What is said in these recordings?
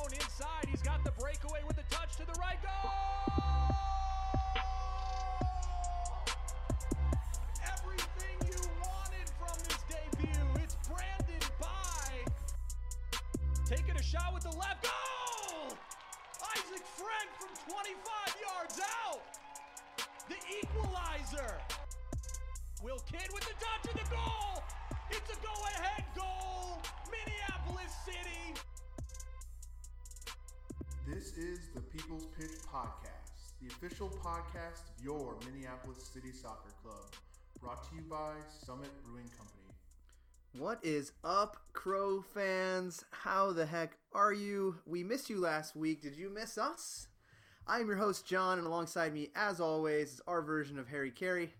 zone inside. He's got the breakaway with the touch to the right. Goal! Everything you wanted from this debut. It's Brandon Bye taking a shot with the left. Goal! Isaac Frank from 25 yards out. The equalizer. Will Kidd with the touch of the goal. It's a go-ahead goal. Minneapolis City. This is the People's Pitch Podcast, the official podcast of your Minneapolis City Soccer Club, brought to you by Summit Brewing Company. What is up, Crow fans? How the heck are you? We missed you last week. Did you miss us? I'm your host, John, and alongside me, as always, is our version of Harry Caray,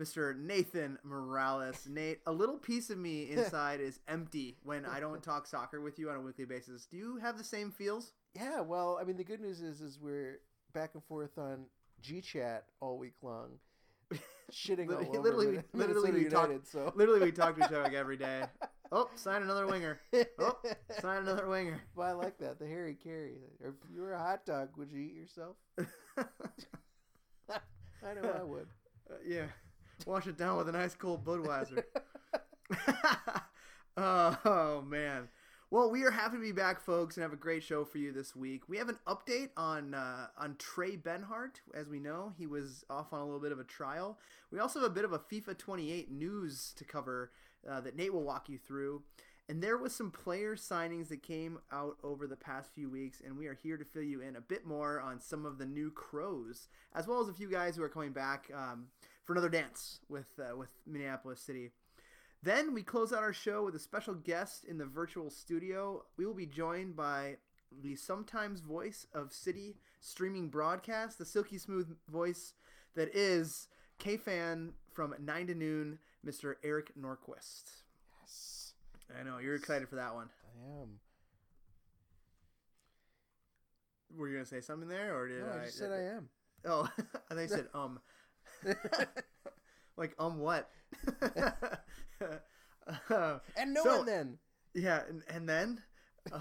Mr. Nathan Morales. Nate, a little piece of me inside is empty when I don't talk soccer with you on a weekly basis. Do you have the same feels? Yeah, well, I mean, the good news is, is we're back and forth on G Chat all week long, shitting all over literally, Min- literally, Minnesota we talk, So literally, we talk to each other like every day. Oh, sign another winger. Oh, sign another winger. But I like that, the Harry Caray. If you were a hot dog, would you eat yourself? I know I would. Uh, yeah, wash it down with a nice cold Budweiser. oh, oh, man. Well, we are happy to be back, folks, and have a great show for you this week. We have an update on uh, on Trey Benhart. As we know, he was off on a little bit of a trial. We also have a bit of a FIFA 28 news to cover uh, that Nate will walk you through. And there was some player signings that came out over the past few weeks, and we are here to fill you in a bit more on some of the new Crows, as well as a few guys who are coming back um, for another dance with uh, with Minneapolis City. Then we close out our show with a special guest in the virtual studio. We will be joined by the sometimes voice of City streaming broadcast, the silky smooth voice that is K fan from 9 to noon, Mr. Eric Nordquist. Yes, I know, you're excited for that one. I am. Were you going to say something there? or did No, I just said I am. Oh, I think you said um. like, um, what? And no So- one then. Yeah, and, and then,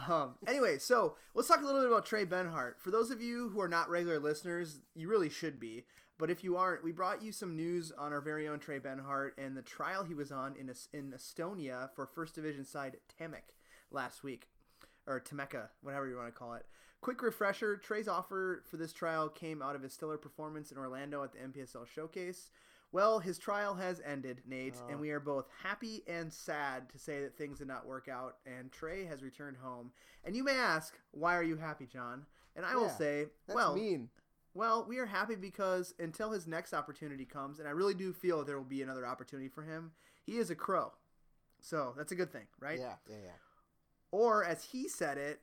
um, anyway, so let's talk a little bit about Trey Benhart. For those of you who are not regular listeners, you really should be. But if you aren't, we brought you some news on our very own Trey Benhart and the trial he was on in in Estonia for First Division side Temek last week. Or Tammeka, whatever you want to call it. Quick refresher Trey's offer for this trial came out of his stellar performance in Orlando at the MPSL Showcase. Well, his trial has ended, Nate, and oh. we are both happy and sad to say that things did not work out, and Trey has returned home. And you may ask, why are you happy, John? And I will say, well, mean. well, we are happy because until his next opportunity comes, and I really do feel there will be another opportunity for him, he is a crow. So that's a good thing, right? Yeah, yeah, yeah. Or as he said it,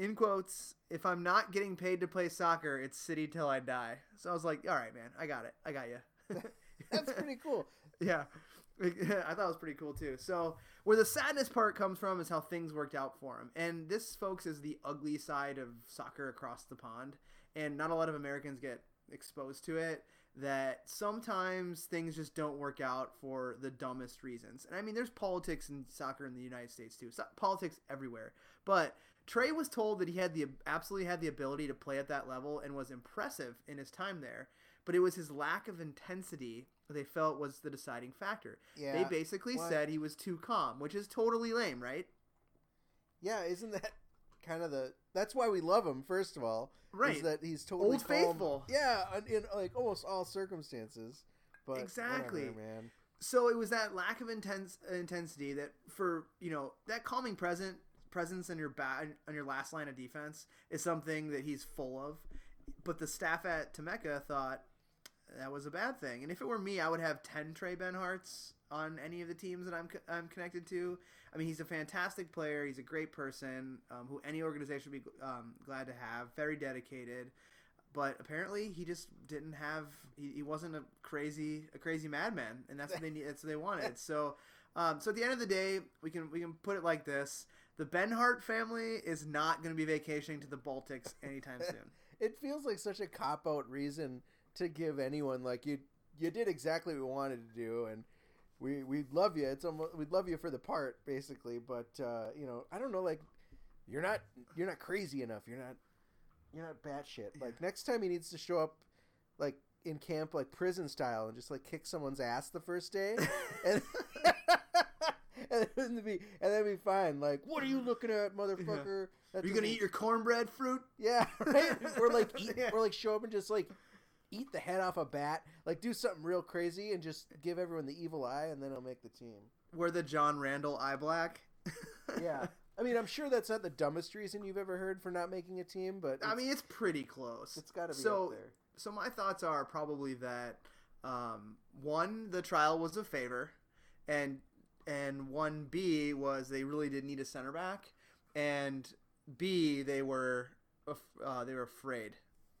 in quotes, if I'm not getting paid to play soccer, it's city till I die. So I was like, all right, man, I got it. I got you. That's pretty cool. yeah. I thought it was pretty cool too. So, where the sadness part comes from is how things worked out for him. And this, folks, is the ugly side of soccer across the pond. And not a lot of Americans get exposed to it. That sometimes things just don't work out for the dumbest reasons. And I mean, there's politics in soccer in the United States too. So, politics everywhere. But Trey was told that he had the absolutely had the ability to play at that level and was impressive in his time there. But it was his lack of intensity that they felt was the deciding factor. Yeah. They basically Well- said he was too calm, which is totally lame, right? Yeah, isn't that kind of the? That's why we love him. First of all, Right. Is that he's totally Old calm. Faithful. Yeah, in, in like almost all circumstances. But Exactly. whatever, man. So it was that lack of intense intensity that for you know that calming present presence on your bat on your last line of defense is something that he's full of. But the staff at Tammeka thought that was a bad thing. And if it were me, I would have ten Trey Benharts on any of the teams that I'm co- I'm connected to. I mean, he's a fantastic player. He's a great person um, who any organization would be um, glad to have. Very dedicated. But apparently, he just didn't have. He, he wasn't a crazy a crazy madman, and that's what they need. That's what they wanted. So, um, so at the end of the day, we can we can put it like this: the Benhart family is not going to be vacationing to the Baltics anytime soon. It feels like such a cop out reason to give anyone like you. You did exactly what we wanted to do, and we we love you. It's almost we'd love you for the part, basically. But uh, you know, I don't know, like you're not you're not crazy enough. You're not you're not batshit. Like next time he needs to show up like in camp like prison style and just like kick someone's ass the first day and and then be and then be fine. Like, what are you looking at, motherfucker? That Are you gonna eat your cornbread fruit? Yeah, right. or like eat, Yeah. or like show up and just like eat the head off a bat. Like do something real crazy and just give everyone the evil eye, and then he'll make the team. We're the John Randle eye black. Yeah, I mean, I'm sure that's not the dumbest reason you've ever heard for not making a team, but I mean, it's pretty close. it's got to be so. So my thoughts are probably that um, one, the trial was a favor, and and one B was they really did need a center back, and B they were uh, they were afraid.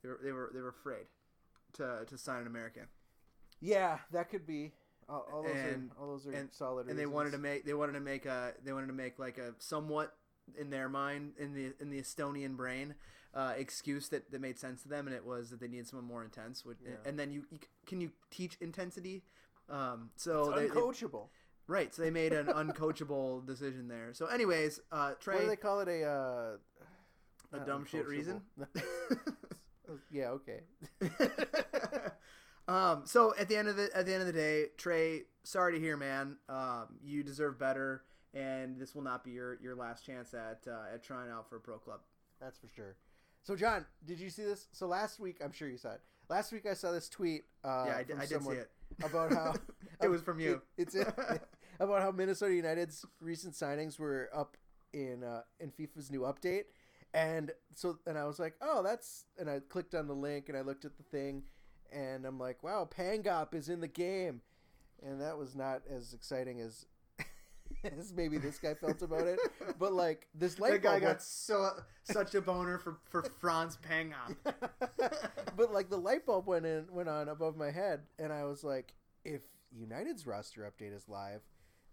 They were they were they were afraid to to sign an American, Yeah, that could be. All, all those And- are all those are and- solid. and they wanted to make they wanted to make a they wanted to make like a somewhat in their mind in the in the Estonian brain uh, excuse that, that made sense to them, and it was that they needed someone more intense. Which, Yeah. And then you, you can you teach intensity? Um, so It's they, they- uncoachable. Right, so they made an uncoachable decision there. So, anyways, uh, what do Trey, they call it? A uh, a dumb shit reason. yeah. Okay. um, so at the end of the at the end of the day, Trey, sorry to hear, man. Um, you deserve better, and this will not be your, your last chance at uh, at trying out for a pro club. That's for sure. So, John, did you see this? So last week, I'm sure you saw it. Last week, I saw this tweet. Uh, yeah, I did, from I did see it. about how it was from you. It, it's it, about how Minnesota United's recent signings were up in uh, in FIFA's new update, and so and I was like, oh, that's and I clicked on the link and I looked at the thing, and I'm like, wow, Pangop is in the game, and that was not as exciting as. as maybe this guy felt about it, but like this light that guy bulb got so such a boner for for Frantz Pangop. but like the light bulb went in went on above my head and i was like if united's roster update is live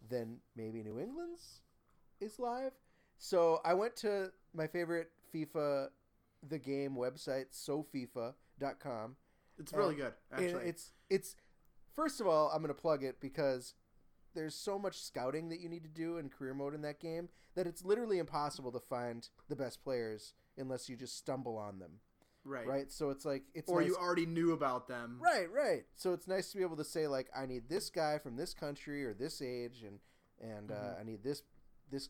then maybe new england's is live. So i went to my favorite fifa the game website sofifa.com It's really good, actually. it's it's first of all i'm going to plug it because there's so much scouting that you need to do in career mode in that game that it's literally impossible to find the best players unless you just stumble on them right. right so it's like it's Or nice- you already knew about them. Right, right. So it's nice to be able to say like, I need this guy from this country or this age, and and uh, Mhm. I need this this.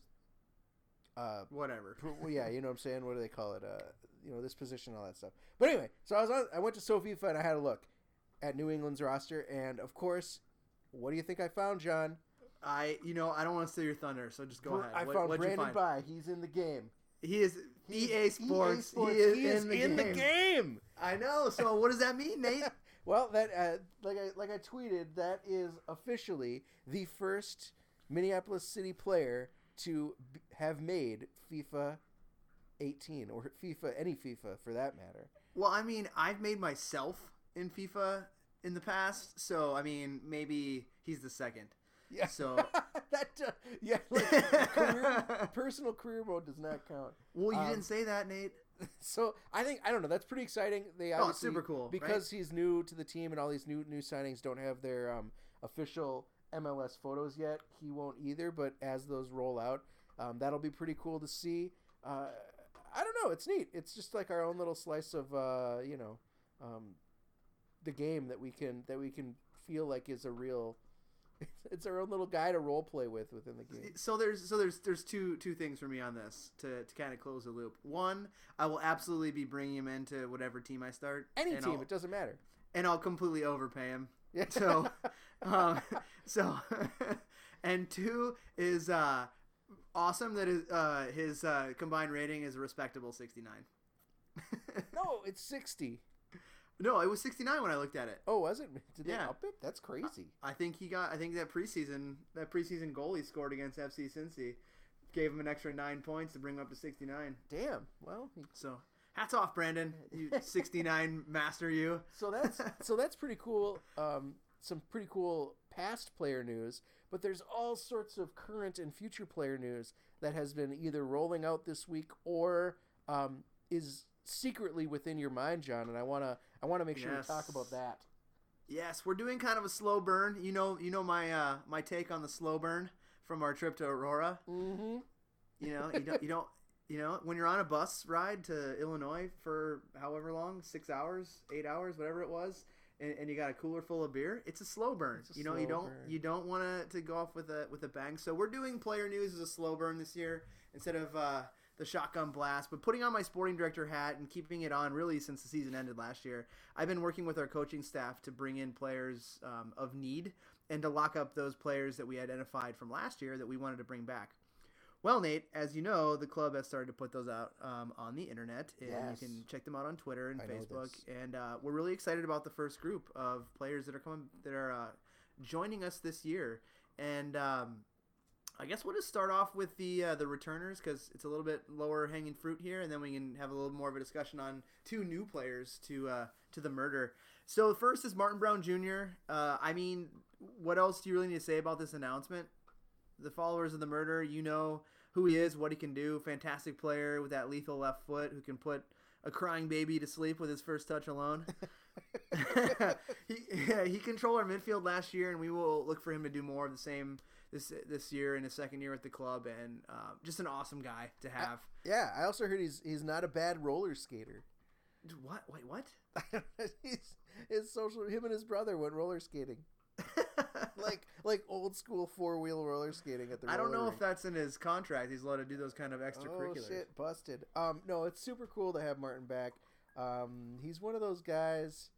Uh, Whatever. well, yeah, you know what I'm saying. What do they call it? Uh, you know this position, all that stuff. But anyway, so I was on. I went to SoFIFA and I had a look at New England's roster, and of course, what do you think I found, John? I, you know, I don't want to steal your thunder, so just go ahead. I What- found Brandon? Bye. He's in the game. He is EA Sports. Sports, He is, he is in, the, game. game. I know. So what does that mean, Nate? Well, that uh, like I like I tweeted, that is officially the first Minneapolis City player to b- have made FIFA 18 or FIFA any FIFA for that matter. well, I mean, I've made myself in FIFA in the past, so I mean, maybe he's the second. Yeah. So- that uh, yeah, like, career, personal career mode does not count. Well, you Um, didn't say that, Nate. So I think I don't know. That's pretty exciting. They Oh, obviously, super cool, right? because he's new to the team and all these new new signings don't have their um, official MLS photos yet. He won't either. But as those roll out, um, that'll be pretty cool to see. Uh, I don't know. It's neat. It's just like our own little slice of uh, you know um, the game that we can that we can feel like is a real. It's our own little guy to role play with within the game. So there's so there's there's two two things for me on this to, to kind of close the loop. One, I will absolutely be bringing him into whatever team I start. Any team, I'll, it doesn't matter. and I'll completely overpay him. Yeah. So, um, so, and two is uh, awesome that his uh, his uh, combined rating is a respectable 69. no, it's sixty. No, it was 69 when I looked at it. Oh, was it? Did they Yeah. up it? That's crazy. I think he got. I think that preseason that preseason goal he scored against FC Cincy gave him an extra nine points to bring him up to 69. Damn. Well, he- So hats off, Brandon. You 69 master you. so that's so that's pretty cool. Um, some pretty cool past player news, but there's all sorts of current and future player news that has been either rolling out this week or um, is secretly within your mind, John. And I wanna I wanna make sure Yes. we talk about that. Yes, we're doing kind of a slow burn. You know, you know my uh, my take on the slow burn from our trip to Aurora. Mm-hmm. You know, you don't you don't You know, when you're on a bus ride to Illinois for however long, six hours, eight hours, whatever it was, and, and you got a cooler full of beer, it's a slow burn. A you know, you don't burn. you don't want to to go off with a with a bang. So we're doing player news as a slow burn this year instead of uh, the shotgun blast. But putting on my sporting director hat and keeping it on really since the season ended last year, I've been working with our coaching staff to bring in players um, of need and to lock up those players that we identified from last year that we wanted to bring back. Well, Nate, as you know, the club has started to put those out um, on the internet, and Yes. you can check them out on Twitter and I Facebook. And uh, we're really excited about the first group of players that are coming, that are uh, joining us this year. And um, I guess we'll just start off with the uh, the returners because it's a little bit lower hanging fruit here, and then we can have a little more of a discussion on two new players to uh, to the murder. So first is Martin Brown Jr. Uh, I mean, what else do you really need to say about this announcement? The followers of the murder, you know who he is, what he can do. Fantastic player with that lethal left foot who can put a crying baby to sleep with his first touch alone. he, yeah, he controlled our midfield last year, and we will look for him to do more of the same this this year in his second year at the club. And uh, just an awesome guy to have. Yeah, I also heard he's he's not a bad roller skater. what? Wait, what? he's his social him and his brother went roller skating. like like old school four wheel roller skating at the I don't know rink. if that's in his contract. He's allowed to do those kind of extracurriculars. Oh shit, busted. Um, no, it's super cool to have Martin back. Um, he's one of those guys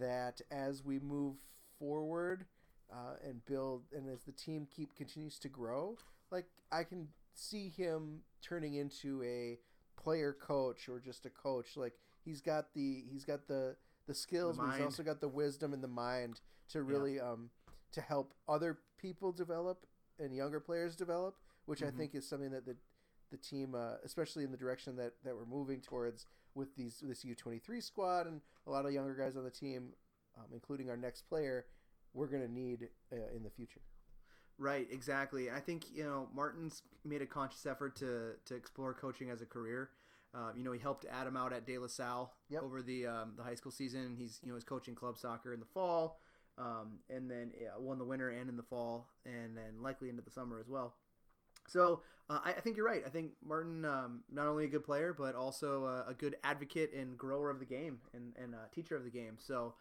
that as we move forward uh, and build, and as the team keep continues to grow, like I can see him turning into a player coach or just a coach. Like he's got the he's got the the skills, but he's also got the wisdom and the mind to really um to help other people develop and younger players develop, which I Mhm. think is something that the the team, uh, especially in the direction that, that we're moving towards with these this U twenty three squad and a lot of younger guys on the team, um, including our next player, we're gonna need uh, in the future. Right, exactly. I think you know Martin's made a conscious effort to to explore coaching as a career. Uh, you know, he helped Adam out at De La Salle Yep. over the um, the high school season. He's you know he's coaching club soccer in the fall, um, and then yeah, won the winter and in the fall, and then likely into the summer as well. So uh, I, I think you're right. I think Martin, um, not only a good player, but also uh, a good advocate and grower of the game and, and uh, teacher of the game. So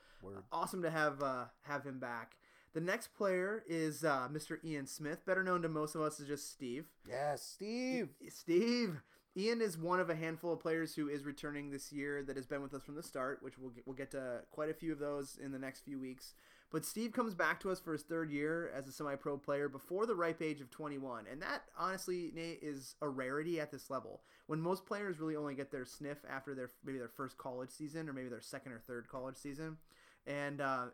awesome to have uh, have him back. The next player is uh, Mr. Ian Smith, better known to most of us as just Steve. Yes, Steve. Steve. Ian is one of a handful of players who is returning this year that has been with us from the start, which we'll get, we'll get to quite a few of those in the next few weeks. But Steve comes back to us for his third year as a semi-pro player before the ripe age of 21, and that honestly, Nate, is a rarity at this level. When most players really only get their sniff after their maybe their first college season or maybe their second or third college season, and uh,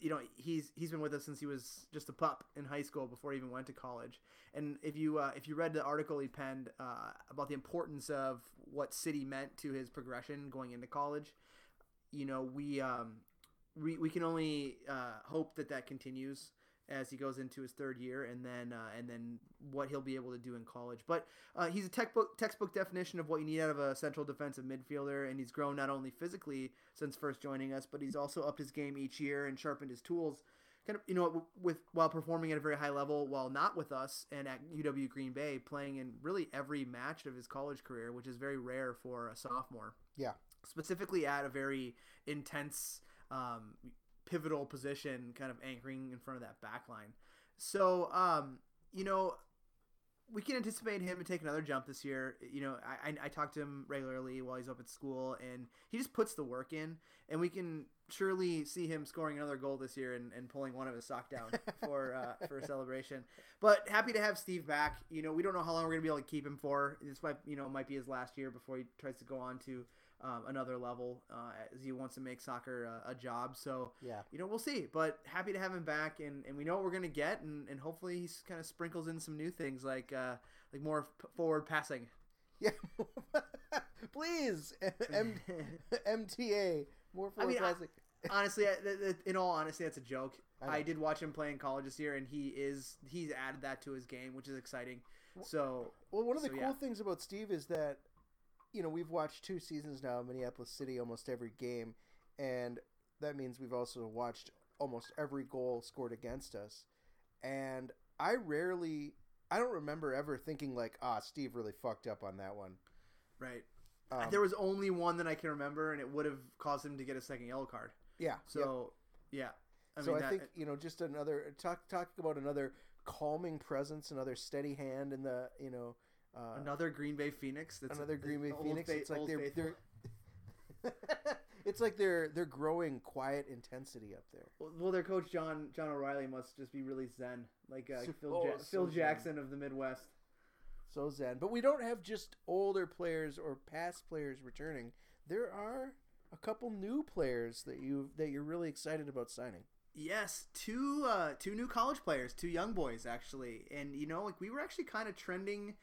you know he's he's been with us since he was just a pup in high school before he even went to college. And if you uh, if you read the article he penned uh, about the importance of what City meant to his progression going into college, you know we um, we, we can only uh, hope that that continues as he goes into his third year, and then uh, and then what he'll be able to do in college. But uh, he's a textbook textbook definition of what you need out of a central defensive midfielder, and he's grown not only physically since first joining us, but he's also upped his game each year and sharpened his tools. Kind of, you know, with while performing at a very high level, while not with us and at UW Green Bay, playing in really every match of his college career, which is very rare for a sophomore Yeah. specifically at a very intense, um, pivotal position, kind of anchoring in front of that back line. So, um, you know, we can anticipate him to take another jump this year. You know, I, I, I talk to him regularly while he's up at school, and he just puts the work in, and we can surely see him scoring another goal this year and, and pulling one of his sock down for uh, for a celebration. But happy to have Steve back. You know, we don't know how long we're gonna be able to keep him for. This might you know it might be his last year before he tries to go on to um, another level uh, as he wants to make soccer uh, a job. So Yeah. you know we'll see. But happy to have him back, and, and we know what we're gonna get, and, and hopefully he's kind of sprinkles in some new things like uh, like more p- forward passing. Yeah. Please, M- MTA more forward I mean, I- honestly, I, th- th- in all honesty, that's a joke. I. I, did watch him play in college this year, and he is he's added that to his game, which is exciting. So Well, one of the So, cool yeah. things about Steve is that, you know, we've watched two seasons now in Minneapolis City, almost every game, and that means we've also watched almost every goal scored against us. And I rarely I don't remember ever thinking like, ah, Steve really fucked up on that one. Right. Um, there was only one that I can remember, and it would have caused him to get a second yellow card. yeah. So, yeah. I so mean, I that, think you know just another talk talking about another calming presence, another steady hand in the you know uh, another Green Bay Phoenix. That's another Green Bay Phoenix. It's like they're they're it's like they're they're growing quiet intensity up there. Well, their coach John John O'Reilly must just be really zen, like uh, So- Phil, oh, ja- so Phil zen. Jackson of the Midwest. So zen, but we don't have just older players or past players returning. There are a couple new players that you that you're really excited about signing. Yes, two uh, two new college players, two young boys actually, and you know, like we were actually kind of trending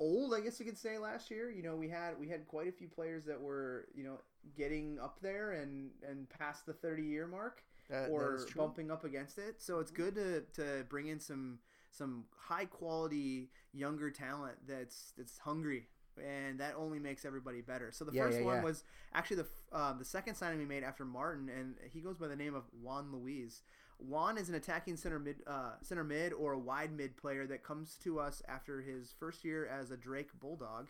old, I guess you could say last year. You know, we had we had quite a few players that were you know getting up there and and past the thirty year mark. That, or bumping up against it. So it's good to, to bring in some some high quality younger talent that's that's hungry, and that only makes everybody better. So the Yeah, first yeah, one yeah. was actually the um, the second signing we made after Martin, and he goes by the name of Juan Luis. Juan is an attacking center mid uh, center mid or a wide mid player that comes to us after his first year as a Drake Bulldog.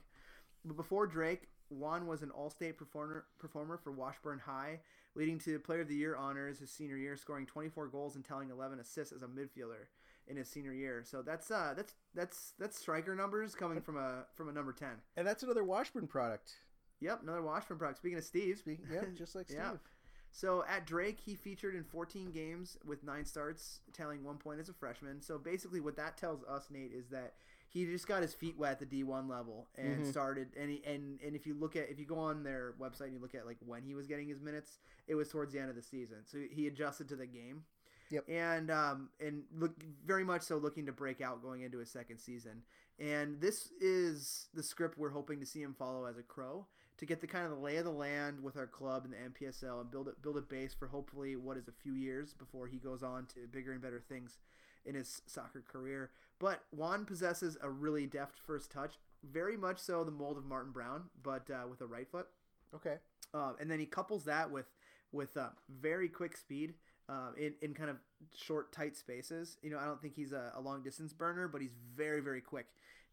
But before Drake, Juan was an All-State performer performer for Washburn High, leading to Player of the Year honors his senior year, scoring 24 goals and tallying 11 assists as a midfielder in his senior year. So that's uh that's that's that's striker numbers coming from a from a number 10. and that's another Washburn product. Yep, another Washburn product. Speaking of Steve, Speaking, yeah, just like Steve. Yeah. So at Drake, he featured in 14 games with nine starts, tallying one point as a freshman. So basically, what that tells us, Nate, is that he just got his feet wet at the D1 level and Mhm. started. And he, and and if you look at if you go on their website and you look at like when he was getting his minutes, it was towards the end of the season. So he adjusted to the game. Yep. And um and look very much so looking to break out going into his second season. And this is the script we're hoping to see him follow as a crow to get the kind of the lay of the land with our club and the MPSL and build it build a base for hopefully what is a few years before he goes on to bigger and better things in his soccer career. But Juan possesses a really deft first touch, very much so the mold of Martin Brown, but uh, with a right foot. Okay. Uh, and then he couples that with with uh, very quick speed uh, in in kind of short, tight spaces. You know, I don't think he's a, a long distance burner, but he's very very quick,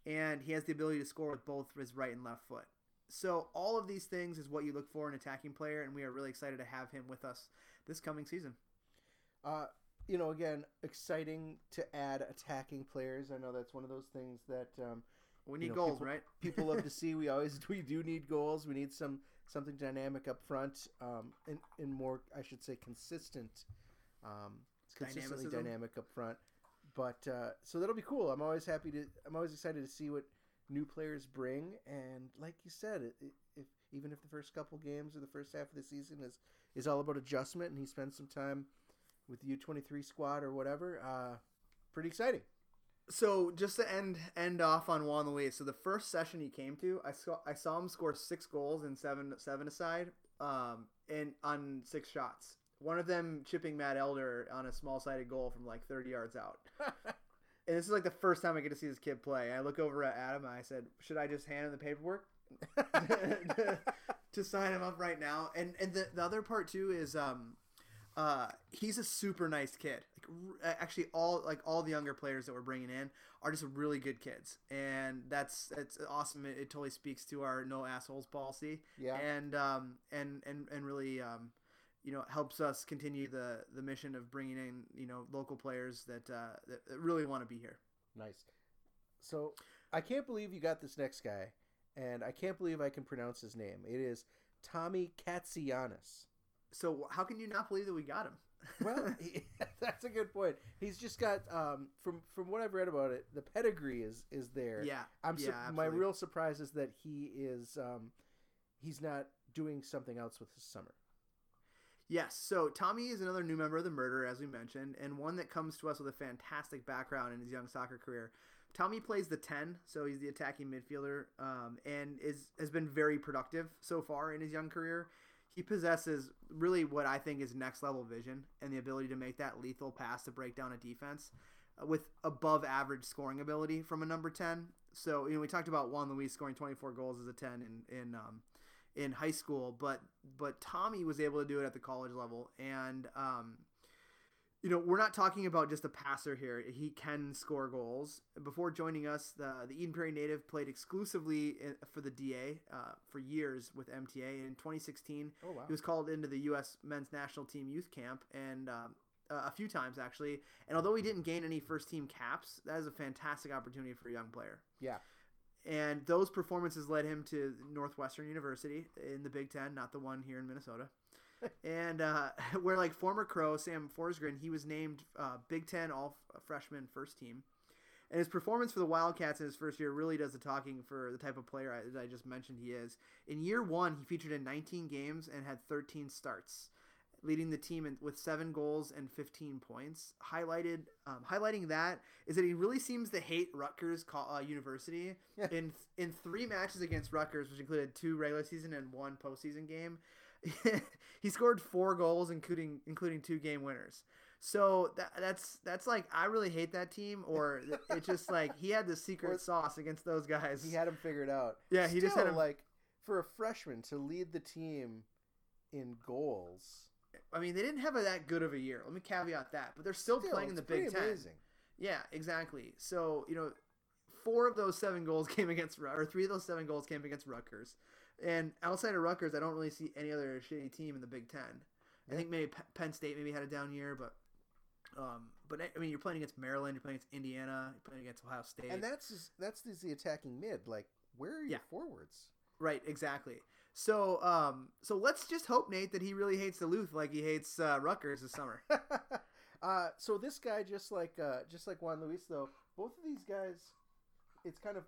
and he has the ability to score with both his right and left foot. So all of these things is what you look for in an attacking player, and we are really excited to have him with us this coming season. Uh, you know, again, exciting to add attacking players. I know that's one of those things that um, We need know, goals, people- right? people love to see. We always we do need goals. We need some something dynamic up front, um, and, and more, I should say, consistent, um, consistently dynamic up front. But uh, so that'll be cool. I'm always happy to. I'm always excited to see what new players bring. And like you said, it, it, if even if the first couple games or the first half of the season is is all about adjustment, and he spends some time with the U23 squad or whatever, uh, pretty exciting. So just to end end off on Juan Luis, so the first session he came to, I saw I saw him score six goals and seven seven aside, um, and on six shots. One of them chipping Matt Elder on a small sided goal from like thirty yards out. and this is like the first time I get to see this kid play. I look over at Adam and I said, "Should I just hand him the paperwork to, to sign him up right now?" And and the, the other part too is um, uh, he's a super nice kid. Like r- actually, all like all the younger players that we're bringing in are just really good kids, and that's that's awesome. It, it totally speaks to our no assholes policy, Yeah. and um and and and really um you know helps us continue the the mission of bringing in you know local players that uh that, that really want to be here. Nice. So I can't believe you got this next guy, and I can't believe I can pronounce his name. It is Tommy Katsianis. So how can you not believe that we got him? Well, he, that's a good point. He's just got um, from from what I've read about it, the pedigree is is there. yeah, I'm su- yeah, my real surprise is that he is um, he's not doing something else with his summer. Yes, so Tommy is another new member of the Murder, as we mentioned, and one that comes to us with a fantastic background in his young soccer career. Tommy plays the ten, so he's the attacking midfielder, um, and is has been very productive so far in his young career. He possesses really what I think is next level vision and the ability to make that lethal pass to break down a defense uh, with above average scoring ability from a number ten. So you know we talked about Juan Luis scoring 24 goals as a ten in in um, in high school, but but Tommy was able to do it at the college level, and um, you know, we're not talking about just a passer here. He can score goals. Before joining us, the, the Eden Prairie native played exclusively for the DA uh, for years with MTA. In 2016, Oh wow. he was called into the U.S. men's national team youth camp and um, uh, a few times actually. And although he didn't gain any first team caps, that is a fantastic opportunity for a young player. Yeah. And those performances led him to Northwestern University in the Big Ten, not the one here in Minnesota. and uh, where like former Crow Sam Forsgren, he was named uh, Big Ten All Freshman First Team. And his performance for the Wildcats in his first year really does the talking for the type of player I, that I just mentioned he is. In year one, he featured in 19 games and had 13 starts, leading the team in, with seven goals and 15 points. Highlighted, um, highlighting that is that he really seems to hate Rutgers uh, University. Yeah. In in three matches against Rutgers, which included two regular season and one postseason game, he scored four goals, including including two game winners. So that, that's that's like I really hate that team, or it's just like he had the secret Or- sauce against those guys. He had him figured out. Yeah, he just had him- like for a freshman to lead the team in goals. I mean, they didn't have a, that good of a year. Let me caveat that, but they're still, Still, playing in the Big Ten. Amazing. Yeah, exactly. So you know, four of those seven goals came against, or three of those seven goals came against Rutgers. And outside of Rutgers, I don't really see any other shitty team in the Big Ten. I think maybe Penn State maybe had a down year, but um, but I mean, you're playing against Maryland, you're playing against Indiana, you're playing against Ohio State, And that's just, that's just the attacking mid. Like, where are your Yeah. forwards? right, exactly. So um, so let's just hope Nate that he really hates Duluth like he hates uh, Rutgers this summer. uh, so this guy, just like uh, just like Juan Luis, though, both of these guys, it's kind of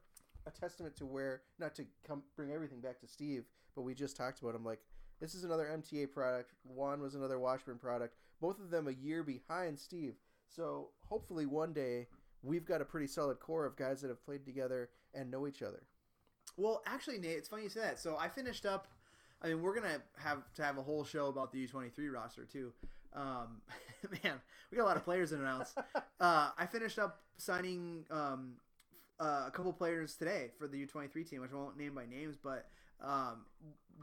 a testament to where not to come bring everything back to Steve, but we just talked about him. Like this is another MTA product. Juan was another Washburn product. Both of them a year behind Steve. So hopefully one day we've got a pretty solid core of guys that have played together and know each other. Well, actually, Nate, it's funny you say that. So I finished up. I mean, we're gonna have to have a whole show about the U twenty three roster too. Um, man, we got a lot of players to announce. Uh, I finished up signing um, uh, a couple players today for the U twenty three team, which I won't name by names, but um,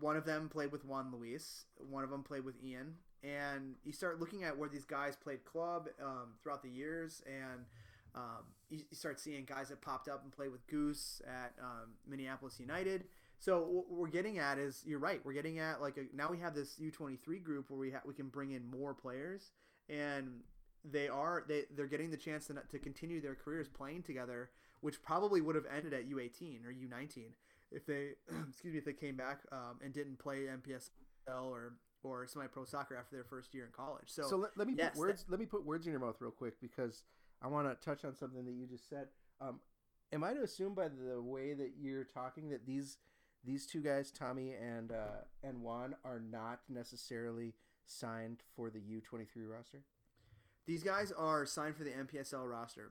one of them played with Juan Luis, one of them played with Ian, and you start looking at where these guys played club um, throughout the years, and um, you, you start seeing guys that popped up and played with Goose at um, Minneapolis United. So what we're getting at is you're right. We're getting at like a, now we have this U23 group where we ha- we can bring in more players, and they are they they're getting the chance to to continue their careers playing together, which probably would have ended at U18 or U19 if they excuse me if they came back um, and didn't play MPSL or or semi pro soccer after their first year in college. So, So, let, let me yes, put words. let me put words in your mouth real quick because I want to touch on something that you just said. Um, am I to assume by the way that you're talking that these these two guys, Tommy and uh, and Juan, are not necessarily signed for the U23 roster? These guys are signed for the MPSL roster.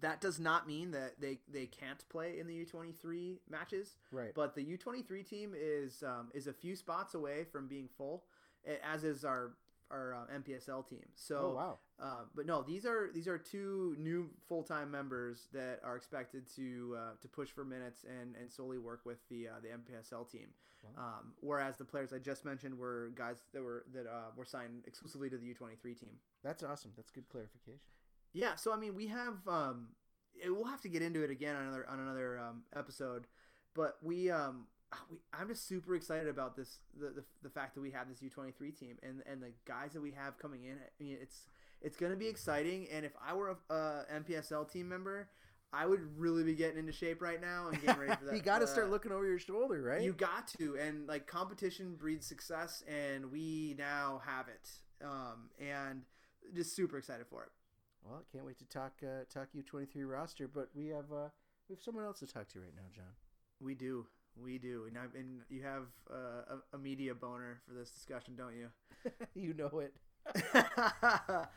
That does not mean that they, they can't play in the U23 matches, Right. but the U23 team is um, is a few spots away from being full, as is our our uh, MPSL team. So, oh wow. uh, but no, these are these are two new full time members that are expected to uh, to push for minutes and, and solely work with the uh, the MPSL team. Um, whereas the players I just mentioned were guys that were that uh, were signed exclusively to the U23 team. That's awesome. That's good clarification. Yeah, so I mean, we have um, it, we'll have to get into it again on another on another um, episode, but we um, we I'm just super excited about this the, the, the fact that we have this U23 team and and the guys that we have coming in. I mean, it's it's gonna be exciting, and if I were a, a MPSL team member, I would really be getting into shape right now and getting ready for that. you got to the- start looking over your shoulder, right? you got to, and like competition breeds success, and we now have it. Um, and just super excited for it. well, I can't wait to talk uh, talk U23 roster, but we have uh, we have someone else to talk to right now, John. We do, we do, and, you have uh, a, a media boner for this discussion, don't you? you know it.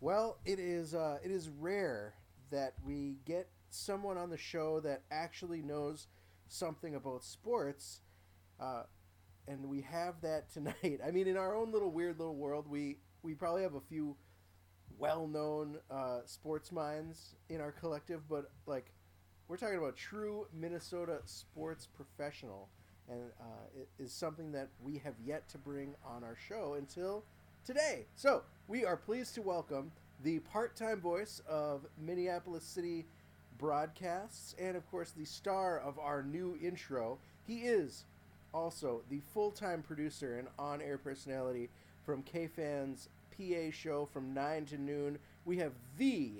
Well, it is uh, it is rare that we get someone on the show that actually knows something about sports, uh, and we have that tonight. I mean, in our own little weird little world, we we probably have a few well-known uh, sports minds in our collective, but like we're talking about true Minnesota sports professional, and uh, it is something that we have yet to bring on our show until today. So we are pleased to welcome the part-time voice of Minneapolis City broadcasts, and of course the star of our new intro. He is also the full-time producer and on-air personality from KFan's PA show from nine to noon. We have the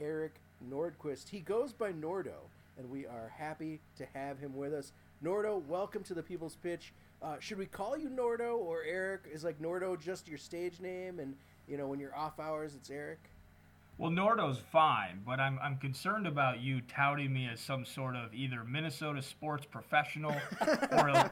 Eric Nordquist. He goes by Nordo, and we are happy to have him with us. Nordo, welcome to the People's Pitch. Uh, should we call you Nordo or Eric? Is like Nordo just your stage name, and you know when you're off hours, it's Eric. Well, Nordo's fine, but I'm, I'm concerned about you touting me as some sort of either Minnesota sports professional or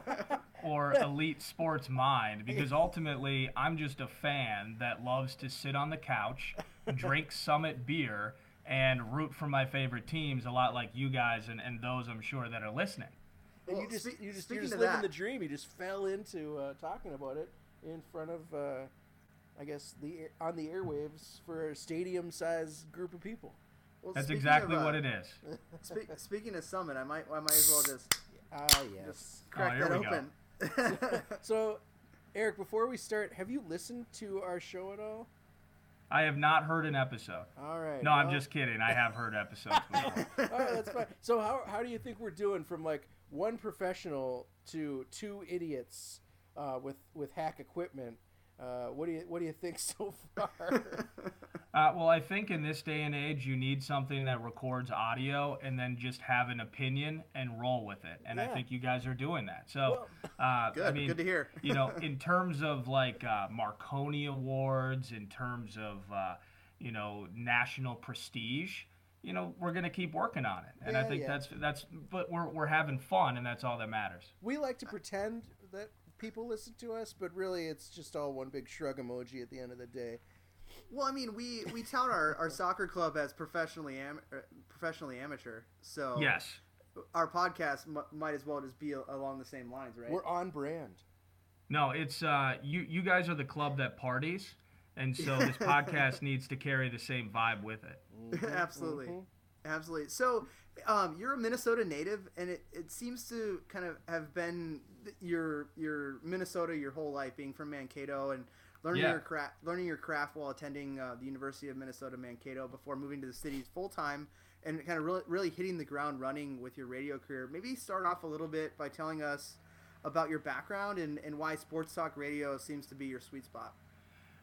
or elite sports mind because ultimately I'm just a fan that loves to sit on the couch, drink Summit beer, and root for my favorite teams a lot like you guys and, and those I'm sure that are listening. And Well, you just spe- you just, you're just living that- the dream. You just fell into uh, talking about it in front of, uh, I guess the on the airwaves for a stadium-sized group of people. Well, That's speaking exactly of, uh, what it is. Spe- speaking of Summit, I might I might as well just Ah, yes. crack Oh, that open. So, Eric, before we start, have you listened to our show at all? I have not heard an episode. All right. No, I'm just kidding. I have heard episodes before. All right, that's fine. So, how how do you think we're doing from like one professional to two idiots uh, with with hack equipment? Uh, what do you what do you think so far? Uh, well, I think in this day and age, you need something that records audio and then just have an opinion and roll with it. And I think you guys are doing that. So, uh, Good, I mean, good to hear. you know, in terms of like uh, Marconi Awards, in terms of uh, you know national prestige, you know, we're gonna keep working on it. And I think yeah. that's that's. But we're we're having fun, and that's all that matters. we like to pretend that people listen to us, but really it's just all one big shrug emoji at the end of the day. Well, I mean, we we tout our, our soccer club as professionally am- uh, professionally amateur, so Yes. our podcast m- might as well just be a- along the same lines, right? We're on brand. No, it's uh, you. You guys are the club that parties, and so this podcast needs to carry the same vibe with it. absolutely, mhm. absolutely. So, um, you're a Minnesota native, and it, it seems to kind of have been your your Minnesota your whole life, being from Mankato and learning Yeah. your craft learning your craft while attending uh, the University of Minnesota Mankato before moving to the city full time. And kind of really, really hitting the ground running with your radio career. Maybe start off a little bit by telling us about your background and, and why sports talk radio seems to be your sweet spot.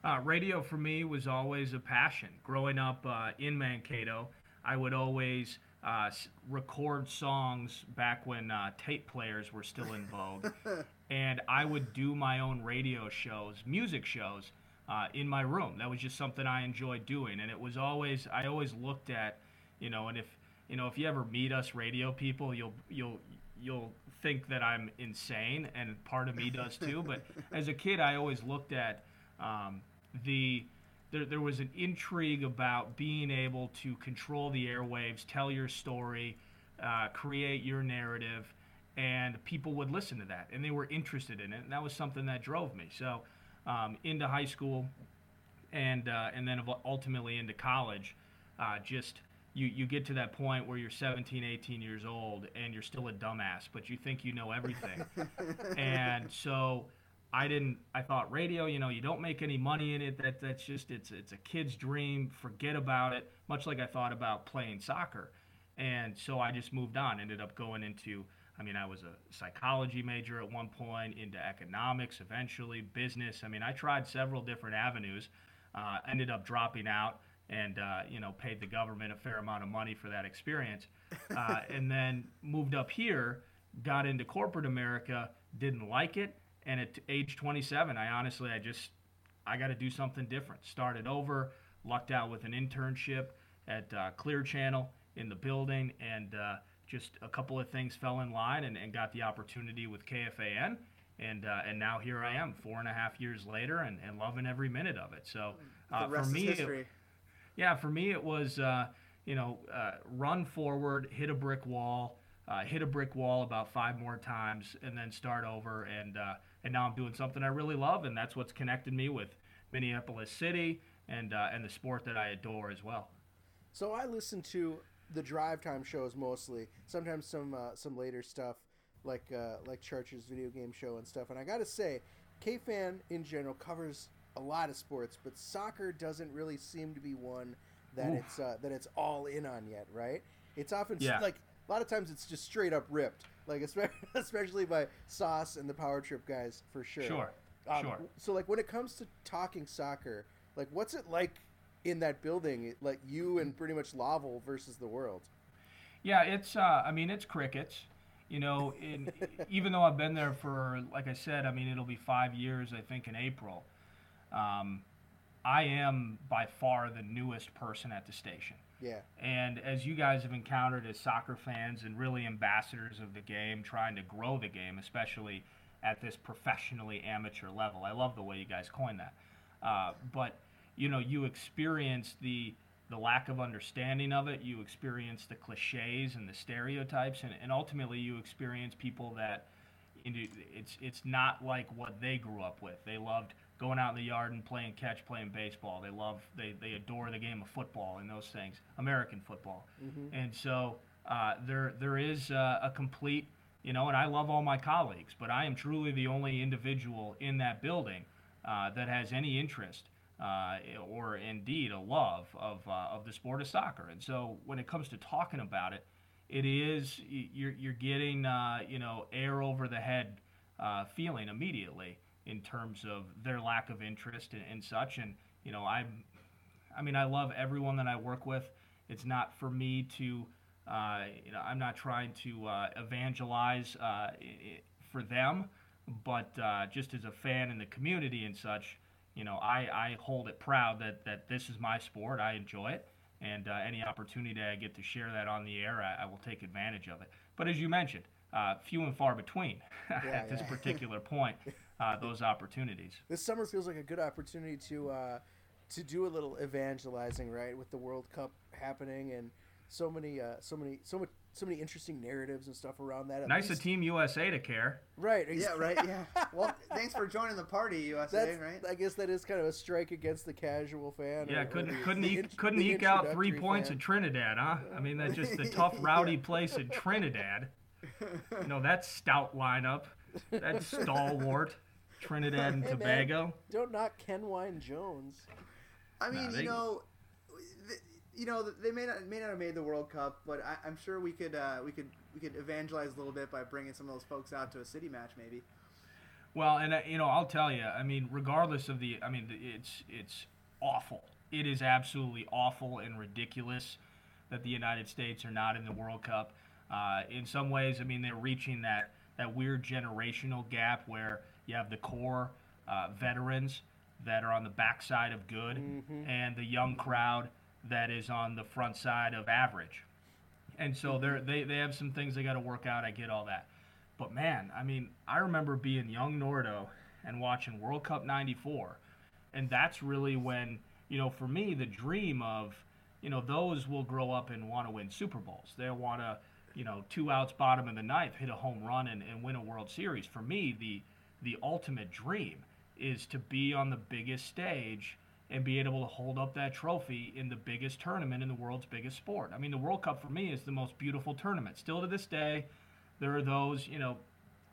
Uh, radio for me was always a passion. Growing up uh, in Mankato, I would always uh, record songs back when uh, tape players were still in vogue, and I would do my own radio shows, music shows, uh, in my room. That was just something I enjoyed doing, and it was always I always looked at, you know, and if you know if you ever meet us radio people, you'll you'll you'll think that I'm insane, and part of me does too. But as a kid, I always looked at um, the there, there was an intrigue about being able to control the airwaves, tell your story, uh, create your narrative, and people would listen to that, and they were interested in it, and that was something that drove me. So, um, into high school, and uh, and then ultimately into college, uh, just you you get to that point where you're 17, 18 years old, and you're still a dumbass, but you think you know everything, and so. I didn't. I thought radio. You know, you don't make any money in it. That that's just it's it's a kid's dream. Forget about it. Much like I thought about playing soccer, and so I just moved on. Ended up going into. I mean, I was a psychology major at one point, into economics, eventually business. I mean, I tried several different avenues. Uh, ended up dropping out, and uh, you know, paid the government a fair amount of money for that experience, uh, and then moved up here. Got into corporate America. Didn't like it and at age 27 i honestly i just i got to do something different started over lucked out with an internship at uh, clear channel in the building and uh, just a couple of things fell in line and, and got the opportunity with kfan and uh, and now here i am four and a half years later and, and loving every minute of it so uh, for me it- yeah, for me it was uh, you know uh, run forward, hit a brick wall, uh, hit a brick wall about five more times, and then start over. And uh, and now I'm doing something I really love, and that's what's connected me with Minneapolis City and uh, and the sport that I adore as well. So I listen to the drive time shows mostly. Sometimes some uh, some later stuff like uh, like Church's video game show and stuff. And I gotta say, K-Fan in general covers a lot of sports, but soccer doesn't really seem to be one that Oof. it's uh, that it's all in on yet, right? It's often Yeah. like a lot of times it's just straight up ripped, like especially by Sauce and the Power Trip guys for sure. Sure, Um, sure. So like when it comes to talking soccer, like what's it like in that building? Like you and pretty much Laval versus the world. Yeah, it's. Uh, I mean, it's crickets. You know, in, even though I've been there for, like I said, I mean, it'll be five years, I think, in April. Um, I am by far the newest person at the station. Yeah. And as you guys have encountered as soccer fans and really ambassadors of the game, trying to grow the game, especially at this professionally amateur level, I love the way you guys coined that. Uh, but you know, you experience the the lack of understanding of it. You experience the cliches and the stereotypes, and, and ultimately, you experience people that it's it's not like what they grew up with. They loved going out in the yard and playing catch, playing baseball. They love they, they adore the game of football and those things, American football. And so uh, there there is uh, a complete you know, and I love all my colleagues, but I am truly the only individual in that building uh, that has any interest uh, or indeed a love of, uh, of the sport of soccer. And so when it comes to talking about it, it is you're, you're getting uh, you know air over the head uh, feeling immediately in terms of their lack of interest and, and such. And you know I'm I mean I love everyone that I work with. It's not for me to uh, you know I'm not trying to uh, evangelize i- i- for them, but just as a fan in the community and such, you know I, I hold it proud that that this is my sport. I enjoy it and uh, any opportunity I get to share that on the air, I, I will take advantage of it. But as you mentioned, uh, few and far between at this yeah. particular point, uh, those opportunities. This summer feels like a good opportunity to uh, to do a little evangelizing, right? With the World Cup happening and so many, uh, so many, so much, so many interesting narratives and stuff around that. At Nice of Team USA to care. right? Yeah, right. Yeah. Well, thanks for joining the party, USA. That's, right? I guess that is kind of a strike against the casual fan. Yeah, or- or couldn't the- couldn't the eke, couldn't the eke out three points fan. in Trinidad, huh? I mean, that's just the tough, rowdy place in Trinidad. You know, that stout lineup, that stalwart, Trinidad and Hey, man. Tobago. Don't knock Kenwyne Jones. I mean, they- you know, th- you know, they may not may not have made the World Cup, but I, I'm sure we could uh, we could we could evangelize a little bit by bringing some of those folks out to a city match, maybe. Well, and uh, you know, I'll tell you. I mean, regardless of the, I mean, the- it's it's awful. It is absolutely awful and ridiculous that the United States are not in the World Cup. Uh, in some ways, I mean, they're reaching that that weird generational gap where you have the core uh, veterans that are on the backside of good, and the young crowd that is on the front side of average. And so mm-hmm. they're, they they have some things they got to work out. I get all that. But man, I mean, I remember being young Nordo and watching World Cup 94. And that's really when, you know, for me, the dream of, you know, those will grow up and want to win Super Bowls. They'll want to, you know, two outs, bottom of the ninth, hit a home run and, and win a World Series. For me, the the ultimate dream is to be on the biggest stage and be able to hold up that trophy in the biggest tournament in the world's biggest sport. I mean, the World Cup for me is the most beautiful tournament. Still to this day, there are those, you know,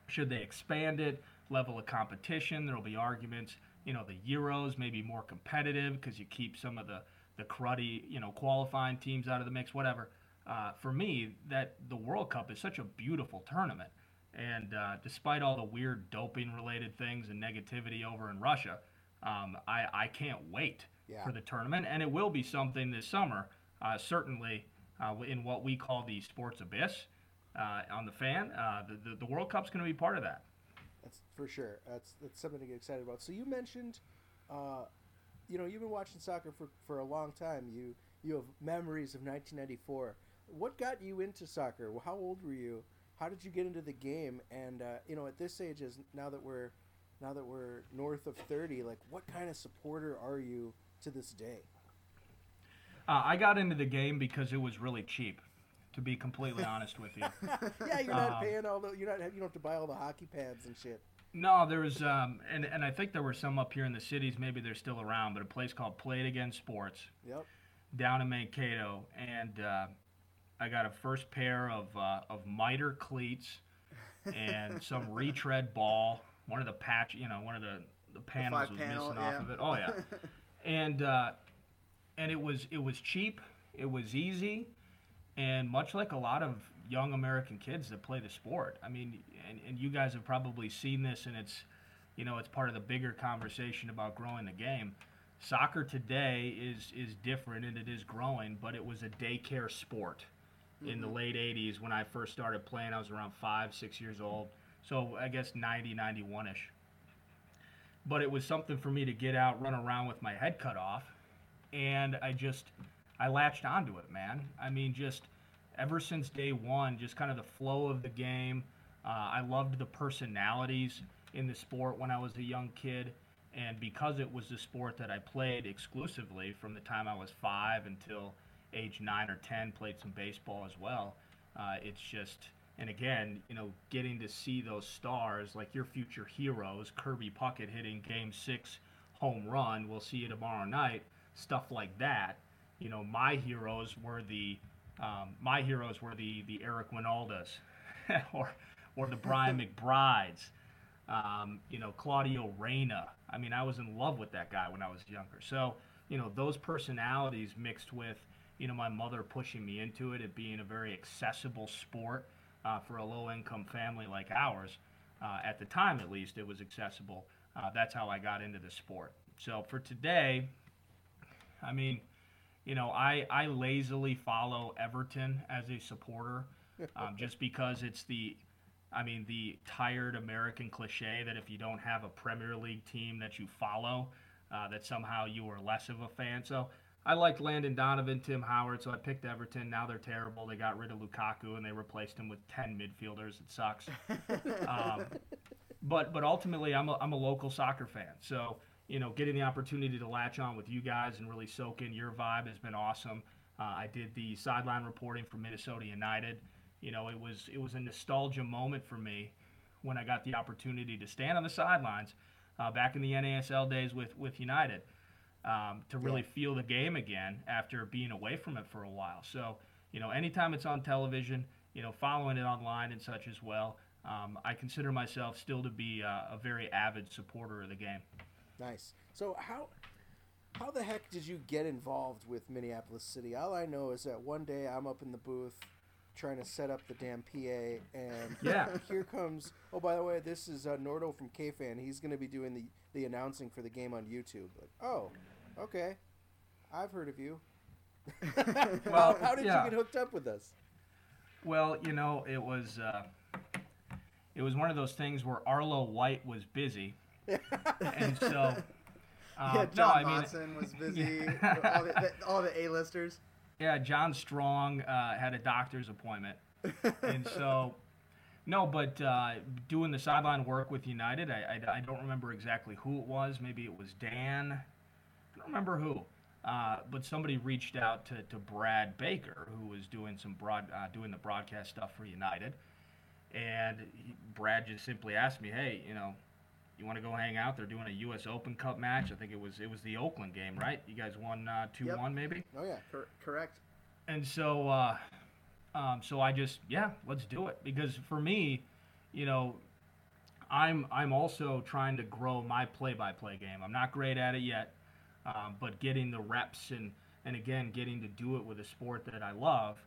should they expand it, level of competition? There will be arguments. You know, the Euros may be more competitive because you keep some of the the cruddy, you know, qualifying teams out of the mix. Whatever. Uh, for me, that the World Cup is such a beautiful tournament, and uh, despite all the weird doping-related things and negativity over in Russia, um, I I can't wait Yeah. for the tournament, and it will be something this summer. Uh, certainly, uh, in what we call the sports abyss uh, on the fan, uh, the, the the World Cup's going to be part of that. That's for sure. That's that's something to get excited about. So you mentioned, uh, you know, you've been watching soccer for, for a long time. You you have memories of 1994. What got you into soccer? How old were you? How did you get into the game? And uh, you know, at this age, is now that we're now that we're north of 30, like what kind of supporter are you to this day? Uh, I got into the game because it was really cheap, to be completely honest with you. yeah, you're not Um, paying all the you're not you don't have to buy all the hockey pads and shit. No, there was, um, and and I think there were some up here in the cities. Maybe they're still around, but a place called Play It Again Sports Yep. down in Mankato, and uh, I got a first pair of uh, of Mitre cleats and some retread ball. One of the patch, you know, one of the the panels five was panel, missing yeah. off of it. Oh yeah, and uh, and it was it was cheap, it was easy, and much like a lot of young American kids that play the sport. I mean, and, and you guys have probably seen this, and it's you know it's part of the bigger conversation about growing the game. Soccer today is is different and it is growing, but it was a daycare sport in the late 80s when I first started playing. I was around five, six years old. So I guess 90, 91 ish. But it was something for me to get out, run around with my head cut off. And I just, I latched onto it, man. I mean, just ever since day one, just kind of the flow of the game. Uh, I loved the personalities in the sport when I was a young kid. And because it was the sport that I played exclusively from the time I was five until age nine or 10, played some baseball as well. Uh, it's just, and again, you know, getting to see those stars like your future heroes, Kirby Puckett hitting game six home run, we'll see you tomorrow night, stuff like that. You know, my heroes were the, um, my heroes were the, the Eric Wynaldas or, or the Brian McBrides, um, you know, Claudio Reyna. I mean, I was in love with that guy when I was younger. So, you know, those personalities mixed with, you know, my mother pushing me into it, it being a very accessible sport uh, for a low income family like ours. Uh, at the time, at least, it was accessible. Uh, that's how I got into the sport. So for today, I mean, you know, I, I lazily follow Everton as a supporter um, just because it's the, I mean, the tired American cliche that if you don't have a Premier League team that you follow, uh, that somehow you are less of a fan. So I liked Landon Donovan, Tim Howard, so I picked Everton. Now they're terrible. They got rid of Lukaku and they replaced him with 10 midfielders. It sucks. um, but but ultimately, I'm a, I'm a local soccer fan. So, you know, getting the opportunity to latch on with you guys and really soak in your vibe has been awesome. Uh, I did the sideline reporting for Minnesota United. You know, it was it was a nostalgia moment for me when I got the opportunity to stand on the sidelines uh, back in the NASL days with with United um, to really feel the game again after being away from it for a while. So, you know, anytime it's on television, you know, following it online and such as well, um, I consider myself still to be uh, a very avid supporter of the game. Nice. So how how the heck did you get involved with Minneapolis City? All I know is that one day I'm up in the booth trying to set up the damn PA, and Yeah. here comes. Oh, by the way, this is uh, Nordo from KFAN. He's going to be doing the the announcing for the game on YouTube. Like, oh, okay, I've heard of you. Well, how, did yeah. you get hooked up with us? Well, you know, it was uh, it was one of those things where Arlo White was busy, and so. Uh, yeah, no, John I mean, Watson was busy. Yeah. all, the, the, all the A-listers. Yeah, John Strong uh, had a doctor's appointment, and so no, but uh, doing the sideline work with United, I, I, I don't remember exactly who it was. Maybe it was Dan. Don't remember who, uh, but somebody reached out to, to Brad Baker, who was doing some broad uh, doing the broadcast stuff for United, and he, Brad just simply asked me, hey, you know. You want to go hang out? They're doing a U.S. Open Cup match. I think it was it was the Oakland game, right? You guys won uh, two Yep. one, maybe. Oh yeah. Cor- correct. And so, uh, um, so I just, yeah, let's do it. Because for me, you know, I'm I'm also trying to grow my play-by-play game. I'm not great at it yet, um, but getting the reps and and again getting to do it with a sport that I love,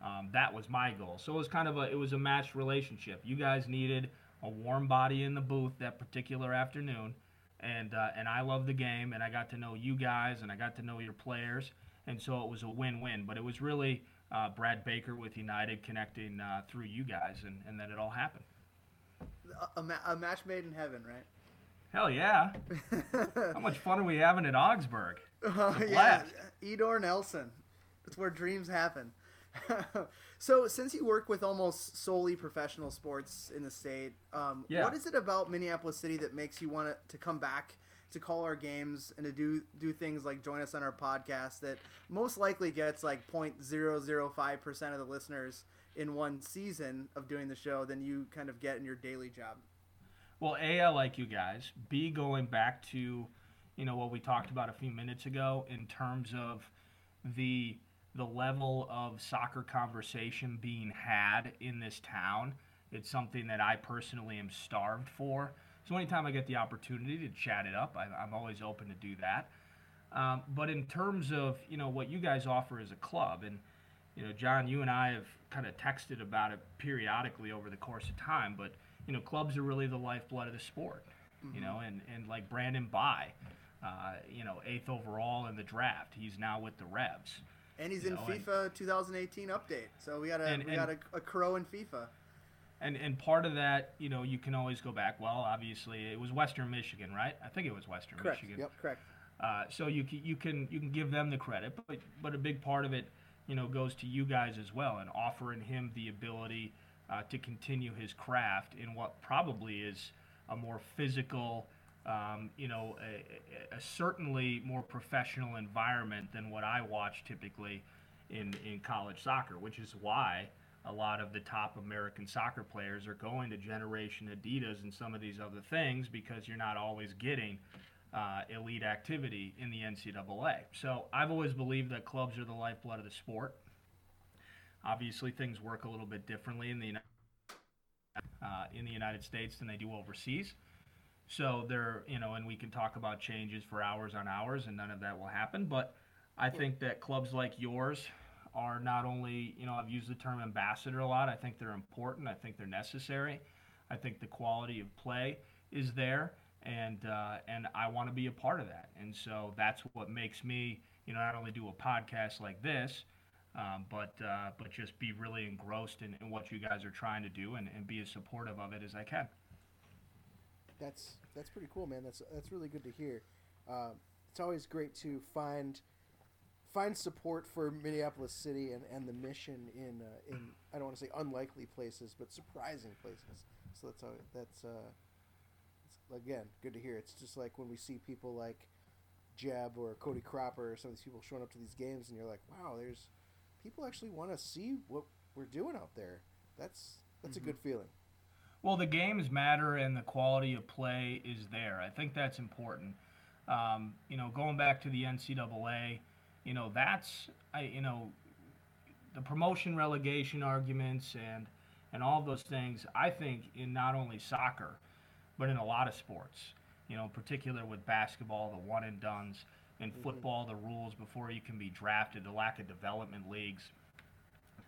um, that was my goal. So it was kind of a it was a matched relationship. You guys needed a warm body in the booth that particular afternoon, and uh, and I love the game, and I got to know you guys, and I got to know your players, and so it was a win-win. But it was really uh, Brad Baker with United connecting uh, through you guys, and, and then it all happened. A, ma- a match made in heaven, right? Hell yeah! How much fun are we having at Augsburg? Oh, yeah. Edor Nelson. That's where dreams happen. so, since you work with almost solely professional sports in the state, um, Yeah. what is it about Minneapolis City that makes you want to come back to call our games and to do do things like join us on our podcast that most likely gets like 0.005 percent of the listeners in one season of doing the show than you kind of get in your daily job? Well, A, I like you guys. B, going back to, you know, what we talked about a few minutes ago in terms of the the level of soccer conversation being had in this town. It's something that I personally am starved for. So anytime I get the opportunity to chat it up, I, I'm always open to do that. Um, but in terms of you know what you guys offer as a club, and you know, John, you and I have kind of texted about it periodically over the course of time. But you know, clubs are really the lifeblood of the sport. You know, and and like Brandon Bye, uh, you know, eighth overall in the draft. He's now with the Revs. And he's You in know, and- FIFA 2018 update. So we got a And- we got a, a crow in FIFA. And and part of that, you know, you can always go back. Well, obviously, it was Western Michigan, right? I think it was Western Correct. Michigan. Yep. Correct. Uh, so you can, you can you can give them the credit, but but a big part of it, you know, goes to you guys as well, and offering him the ability uh, to continue his craft in what probably is a more physical, um, you know, a, a, certainly more professional environment than what I watch typically in in college soccer, which is why a lot of the top American soccer players are going to Generation Adidas and some of these other things because you're not always getting uh, elite activity in the NCAA. So I've always believed that clubs are the lifeblood of the sport. Obviously, things work a little bit differently in the Uni- uh, in the United States than they do overseas. So there, you know, and we can talk about changes for hours on hours, and none of that will happen. But I think that clubs like yours are not only, you know, I've used the term ambassador a lot. I think they're important. I think they're necessary. I think the quality of play is there, and uh, and I want to be a part of that. And so that's what makes me, you know, not only do a podcast like this, um, but uh, but just be really engrossed in, in what you guys are trying to do and, and be as supportive of it as I can. That's that's pretty cool, man. That's that's really good to hear. Um, it's always great to find find support for Minneapolis City and, and the mission in uh, in I don't want to say unlikely places, but surprising places. So that's that's uh, again good to hear. It's just like when we see people like Jeb or Cody Cropper or some of these people showing up to these games, and you're like, wow, there's people actually want to see what we're doing out there. That's that's a good feeling. Well, the games matter and the quality of play is there. I think that's important. Um, you know, going back to the NCAA, you know, that's I, you know, the promotion relegation arguments and and all those things. I think in not only soccer, but in a lot of sports. You know, in particular with basketball, the one and dones. In football, the rules before you can be drafted, the lack of development leagues.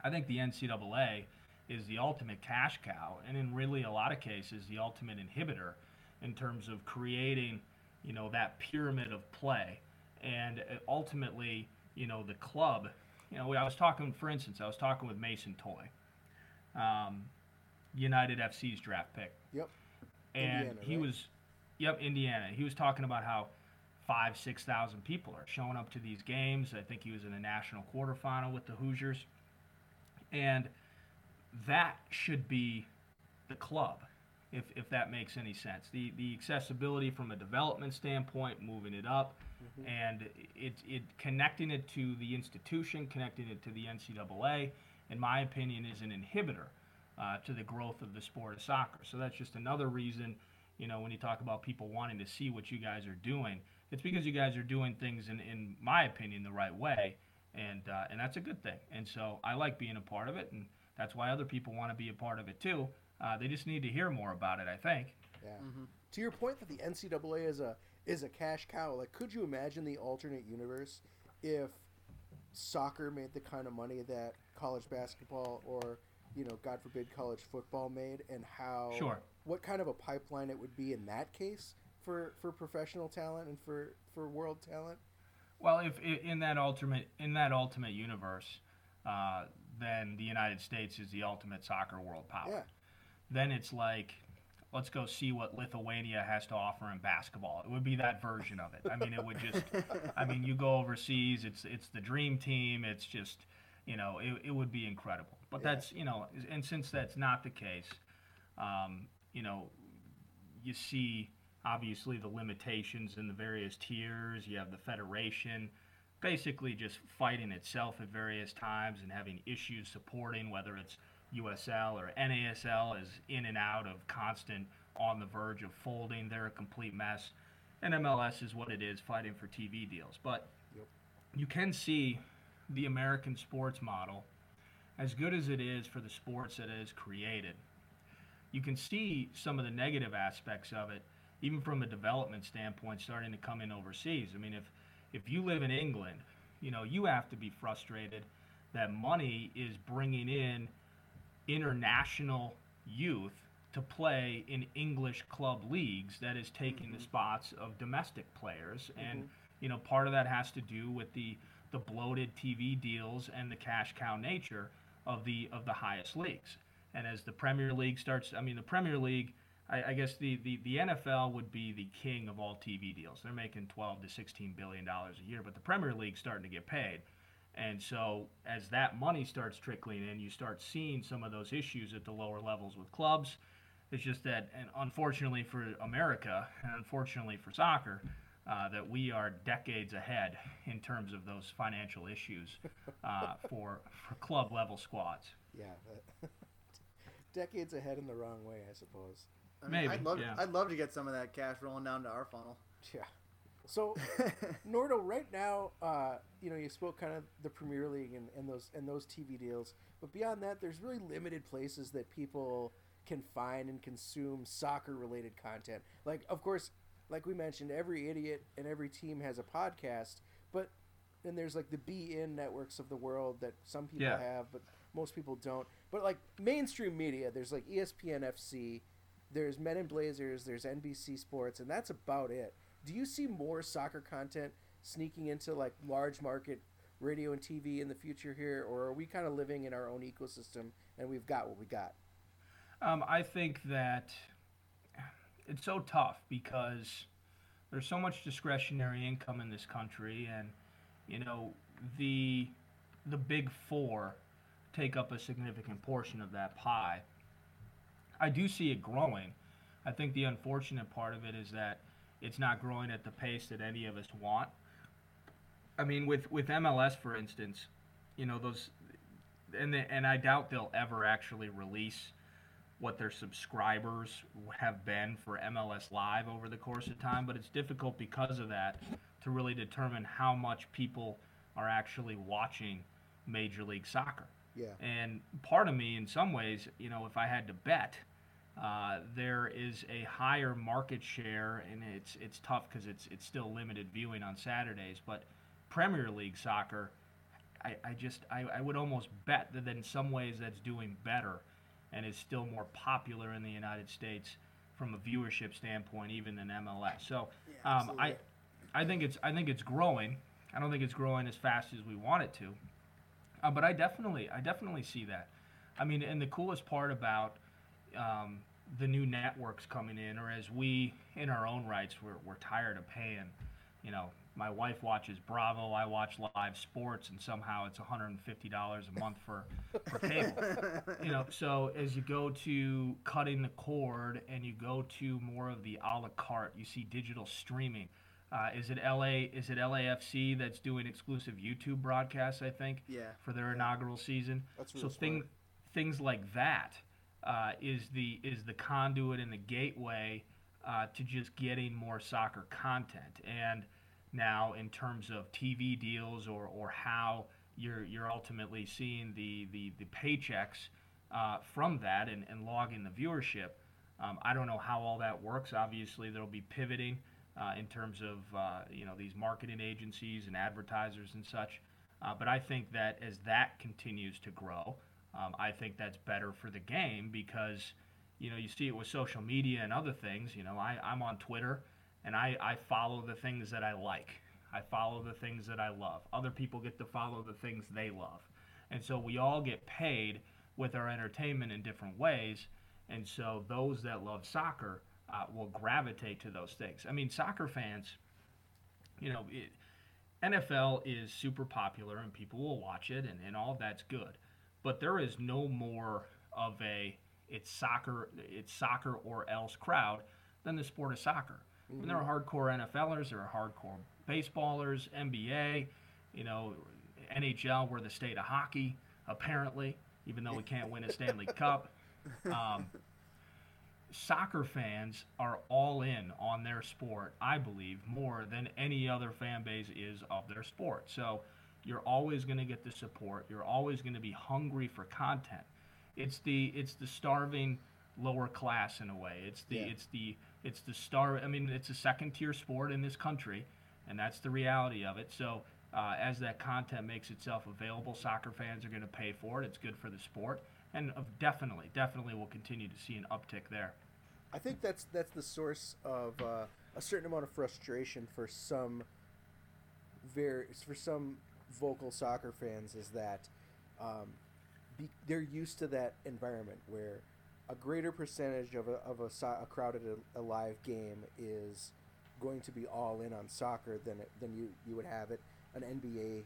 I think the NCAA is the ultimate cash cow, and in really a lot of cases, the ultimate inhibitor in terms of creating, you know, that pyramid of play, and uh, ultimately, you know, the club. You know, I was talking, for instance, I was talking with Mason Toye, um, United FC's draft pick, Yep. and Indiana, he right? was, yep, Indiana. He was talking about how five, six thousand people are showing up to these games. I think he was in a national quarterfinal with the Hoosiers, and that should be the club, if, if that makes any sense. The the accessibility from a development standpoint, moving it up, and it, it connecting it to the institution, connecting it to the NCAA, in my opinion, is an inhibitor uh, to the growth of the sport of soccer. So that's just another reason, you know, when you talk about people wanting to see what you guys are doing, it's because you guys are doing things in, in my opinion, the right way, and uh, and that's a good thing. And so I like being a part of it, and that's why other people want to be a part of it too. Uh, they just need to hear more about it, I think. Yeah. To your point that the NCAA is a is a cash cow, like could you imagine the alternate universe if soccer made the kind of money that college basketball or you know, God forbid, college football made, and how Sure. what kind of a pipeline it would be in that case for for professional talent and for for world talent. Well, if in that ultimate in that ultimate universe, uh, then the United States is the ultimate soccer world power. Yeah. Then it's like, let's go see what Lithuania has to offer in basketball. It would be that version of it. I mean, it would just. I mean, you go overseas, it's it's the dream team. It's just, you know, it, it would be incredible. But Yeah. that's you know, and since that's not the case, um, you know, you see obviously the limitations in the various tiers. You have the federation basically just fighting itself at various times and having issues supporting whether it's USL or NASL is in and out of constant on the verge of folding. They're a complete mess. And MLS is what it is, fighting for TV deals. But Yep. you can see the American sports model, as good as it is for the sports that it has created, you can see some of the negative aspects of it, even from a development standpoint, starting to come in overseas. I mean, if if you live in England, you know you have to be frustrated that money is bringing in international youth to play in English club leagues that is taking the mm-hmm. spots of domestic players. Mm-hmm. And you know part of that has to do with the the bloated TV deals and the cash cow nature of the of the highest leagues. And as the Premier League starts I mean the Premier League I, I guess the, the, the NFL would be the king of all TV deals they're making 12 to 16 billion dollars a year but the Premier League's starting to get paid and so as that money starts trickling in, you start seeing some of those issues at the lower levels with clubs. It's just that, and unfortunately for America, and unfortunately for soccer, uh, that we are decades ahead in terms of those financial issues uh, for for club level squads. Yeah, decades ahead in the wrong way, I suppose. I mean, Maybe, I'd love, yeah. I'd love to get some of that cash rolling down to our funnel. Yeah. So, Nordo, right now, uh, you know, you spoke kind of the Premier League and, and those and those TV deals, but beyond that, there's really limited places that people can find and consume soccer-related content. Like, of course, like we mentioned, every idiot and every team has a podcast, but then there's like the beIN networks of the world that some people Yeah. have, but most people don't. But like mainstream media, there's like ESPN FC, there's Men in Blazers, there's NBC Sports, and that's about it. Do you see more soccer content sneaking into like large market radio and TV in the future here, or are we kind of living in our own ecosystem and we've got what we got? Um, I think that it's so tough because there's so much discretionary income in this country, and you know the the big four take up a significant portion of that pie. I do see it growing. I think the unfortunate part of it is that it's not growing at the pace that any of us want. I mean, with with MLS, for instance, you know those, and they, and I doubt they'll ever actually release what their subscribers have been for MLS Live over the course of time, but it's difficult because of that to really determine how much people are actually watching Major League Soccer. Yeah. And part of me, in some ways, you know, if I had to bet, uh, there is a higher market share, and it's it's tough because it's it's still limited viewing on Saturdays. But Premier League soccer, I, I just I, I would almost bet that in some ways that's doing better, and is still more popular in the United States from a viewership standpoint, even than MLS. So um, I I think it's I think it's growing. I don't think it's growing as fast as we want it to. Uh, but I definitely, I definitely see that. I mean, and the coolest part about um, the new networks coming in, or as we, in our own rights, we're, we're tired of paying. You know, my wife watches Bravo, I watch live sports, and somehow it's $150 a month for, for cable. you know, so as you go to cutting the cord and you go to more of the a la carte, you see digital streaming. Uh, is it LA? Is it LAFC that's doing exclusive YouTube broadcasts? I think Yeah. for their inaugural season. That's so really thing, smart. things like that uh, is the is the conduit and the gateway uh, to just getting more soccer content. And now, in terms of TV deals or, or how you're you're ultimately seeing the the, the paychecks uh, from that and, and logging the viewership. Um, I don't know how all that works. Obviously, there'll be pivoting uh, in terms of uh, you know these marketing agencies and advertisers and such. Uh, but I think that as that continues to grow, um, I think that's better for the game because you know you see it with social media and other things. You know, I, I'm on Twitter and I, I follow the things that I like. I follow the things that I love. Other people get to follow the things they love. And so we all get paid with our entertainment in different ways. And so those that love soccer uh, will gravitate to those things. I mean, soccer fans, you know, it, NFL is super popular and people will watch it and, and all that's good. But there is no more of a it's soccer it's soccer or else crowd than the sport of soccer. I mean, there are hardcore NFLers, there are hardcore baseballers, NBA, you know, NHL, we're the state of hockey, apparently, even though we can't win a Stanley Cup. Um, soccer fans are all in on their sport, I believe, more than any other fan base is of their sport. So you're always going to get the support. You're always going to be hungry for content. It's the it's the starving lower class in a way. It's the Yeah. it's the it's the star. I mean, it's a second tier sport in this country, and that's the reality of it. So. Uh, as that content makes itself available, soccer fans are going to pay for it. It's good for the sport, and uh, definitely, definitely, we'll continue to see an uptick there. I think that's that's the source of uh, a certain amount of frustration for some very for some vocal soccer fans is that um, be, they're used to that environment where a greater percentage of a, of a, so- a crowded a, a live game is going to be all in on soccer than it, than you, you would have it. An NBA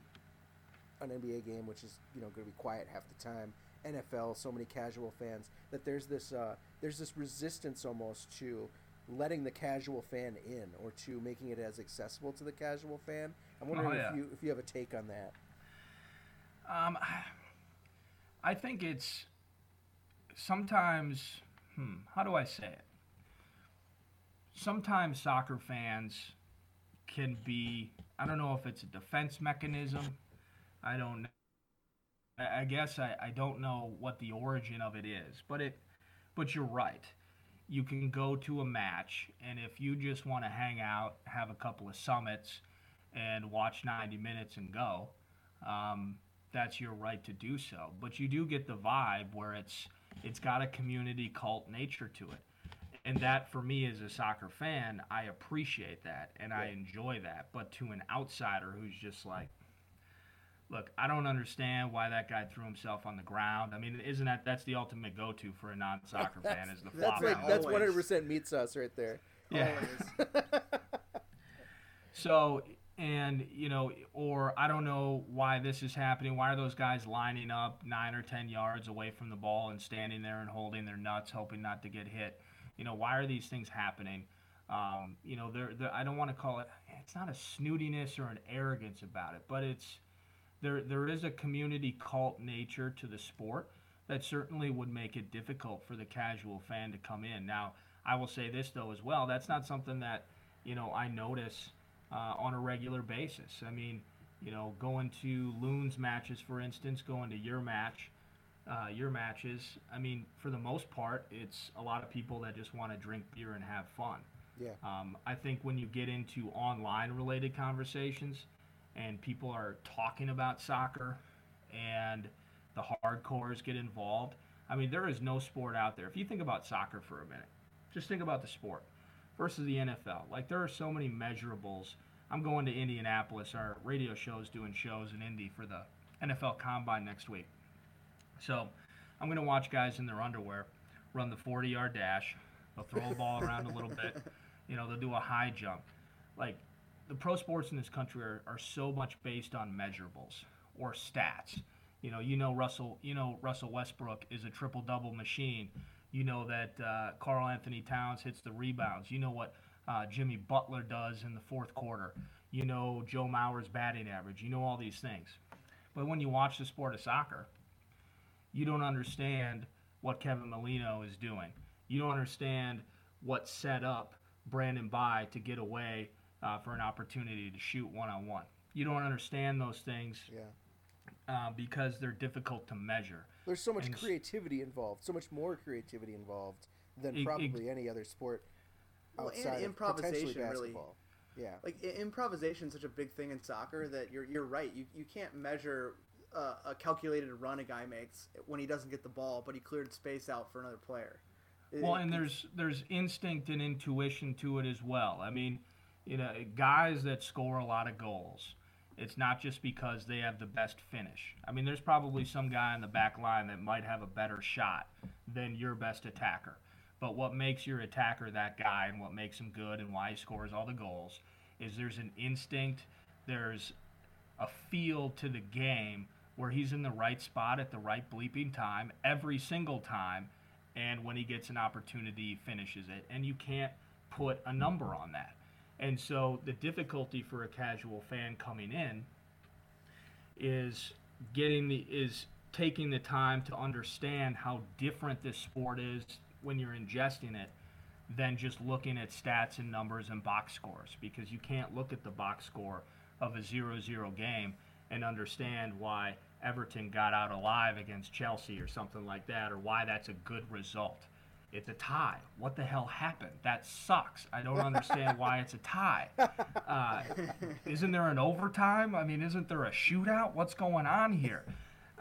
an NBA game which is you know going to be quiet half the time. NFL so many casual fans that there's this uh, there's this resistance almost to letting the casual fan in or to making it as accessible to the casual fan. I'm wondering Oh, yeah. if you if you have a take on that. Um, I think it's sometimes. Hmm, how do I say it? Sometimes soccer fans can be. I don't know if it's a defense mechanism. I don't. I I guess I, I don't know what the origin of it is, but it. But you're right. You can go to a match, and if you just want to hang out, have a couple of summits, and watch 90 minutes and go, um, that's your right to do so. But you do get the vibe where it's it's got a community cult nature to it. And that for me as a soccer fan, I appreciate that and I enjoy that. But to an outsider who's just like Look, I don't understand why that guy threw himself on the ground. I mean, isn't that that's the ultimate go-to for a non-soccer fan is the That's like that's 100 percent meat sauce right there. Yeah. So, and you know, or I don't know why this is happening. Why are those guys lining up nine or ten yards away from the ball and standing there and holding their nuts, hoping not to get hit? You know, why are these things happening? Um, you know, they're, they're, I don't want to call it. It's not a snootiness or an arrogance about it, but it's there. There is a community cult nature to the sport that certainly would make it difficult for the casual fan to come in. Now, I will say this though as well. That's not something that you know I notice uh, on a regular basis. I mean, you know, going to Loons matches, for instance, going to your match, uh, your matches. I mean, for the most part, it's a lot of people that just want to drink beer and have fun. Yeah. Um, I think when you get into online related conversations and people are talking about soccer and the hardcores get involved, I mean, there is no sport out there. If you think about soccer for a minute, just think about the sport versus the NFL. Like, there are so many measurables. I'm going to Indianapolis. Our radio show is doing shows in Indy for the NFL Combine next week. So I'm going to watch guys in their underwear run the 40 yard dash. They'll throw a ball around a little bit. You know, they'll do a high jump. Like, the pro sports in this country are, are so much based on measurables or stats. You know, you know Russell. You know Russell Westbrook is a triple double machine. You know that uh, Karl-Anthony Towns hits the rebounds. You know what uh, Jimmy Butler does in the fourth quarter. You know Joe Mauer's batting average. You know all these things. But when you watch the sport of soccer, you don't understand what Kevin Molino is doing. You don't understand what set up Brandon Bye to get away uh, for an opportunity to shoot one on one. You don't understand those things Yeah. uh, because they're difficult to measure. There's so much And creativity involved, so much more creativity involved than Ex- ex- probably any other sport Well, and outside of potentially improvisation, really. Yeah. like improvisation is such a big thing in soccer that you're you're right. You you can't measure uh, a calculated run a guy makes when he doesn't get the ball, but he cleared space out for another player. It- Well, it- and there's there's instinct and intuition to it as well. I mean, you know, guys that score a lot of goals, it's not just because they have the best finish. I mean, there's probably some guy in the back line that might have a better shot than your best attacker. But what makes your attacker that guy and what makes him good and why he scores all the goals is there's an instinct, there's a feel to the game where he's in the right spot at the right bleeping time every single time and when he gets an opportunity he finishes it and you can't put a number on that and so the difficulty for a casual fan coming in is getting the is taking the time to understand how different this sport is when you're ingesting it than just looking at stats and numbers and box scores because you can't look at the box score of a 0-0 game and understand why Everton got out alive against Chelsea or something like that or why that's a good result. It's a tie. What the hell happened? That sucks. I don't understand why it's a tie. Uh, isn't there an overtime? I mean, isn't there a shootout? What's going on here?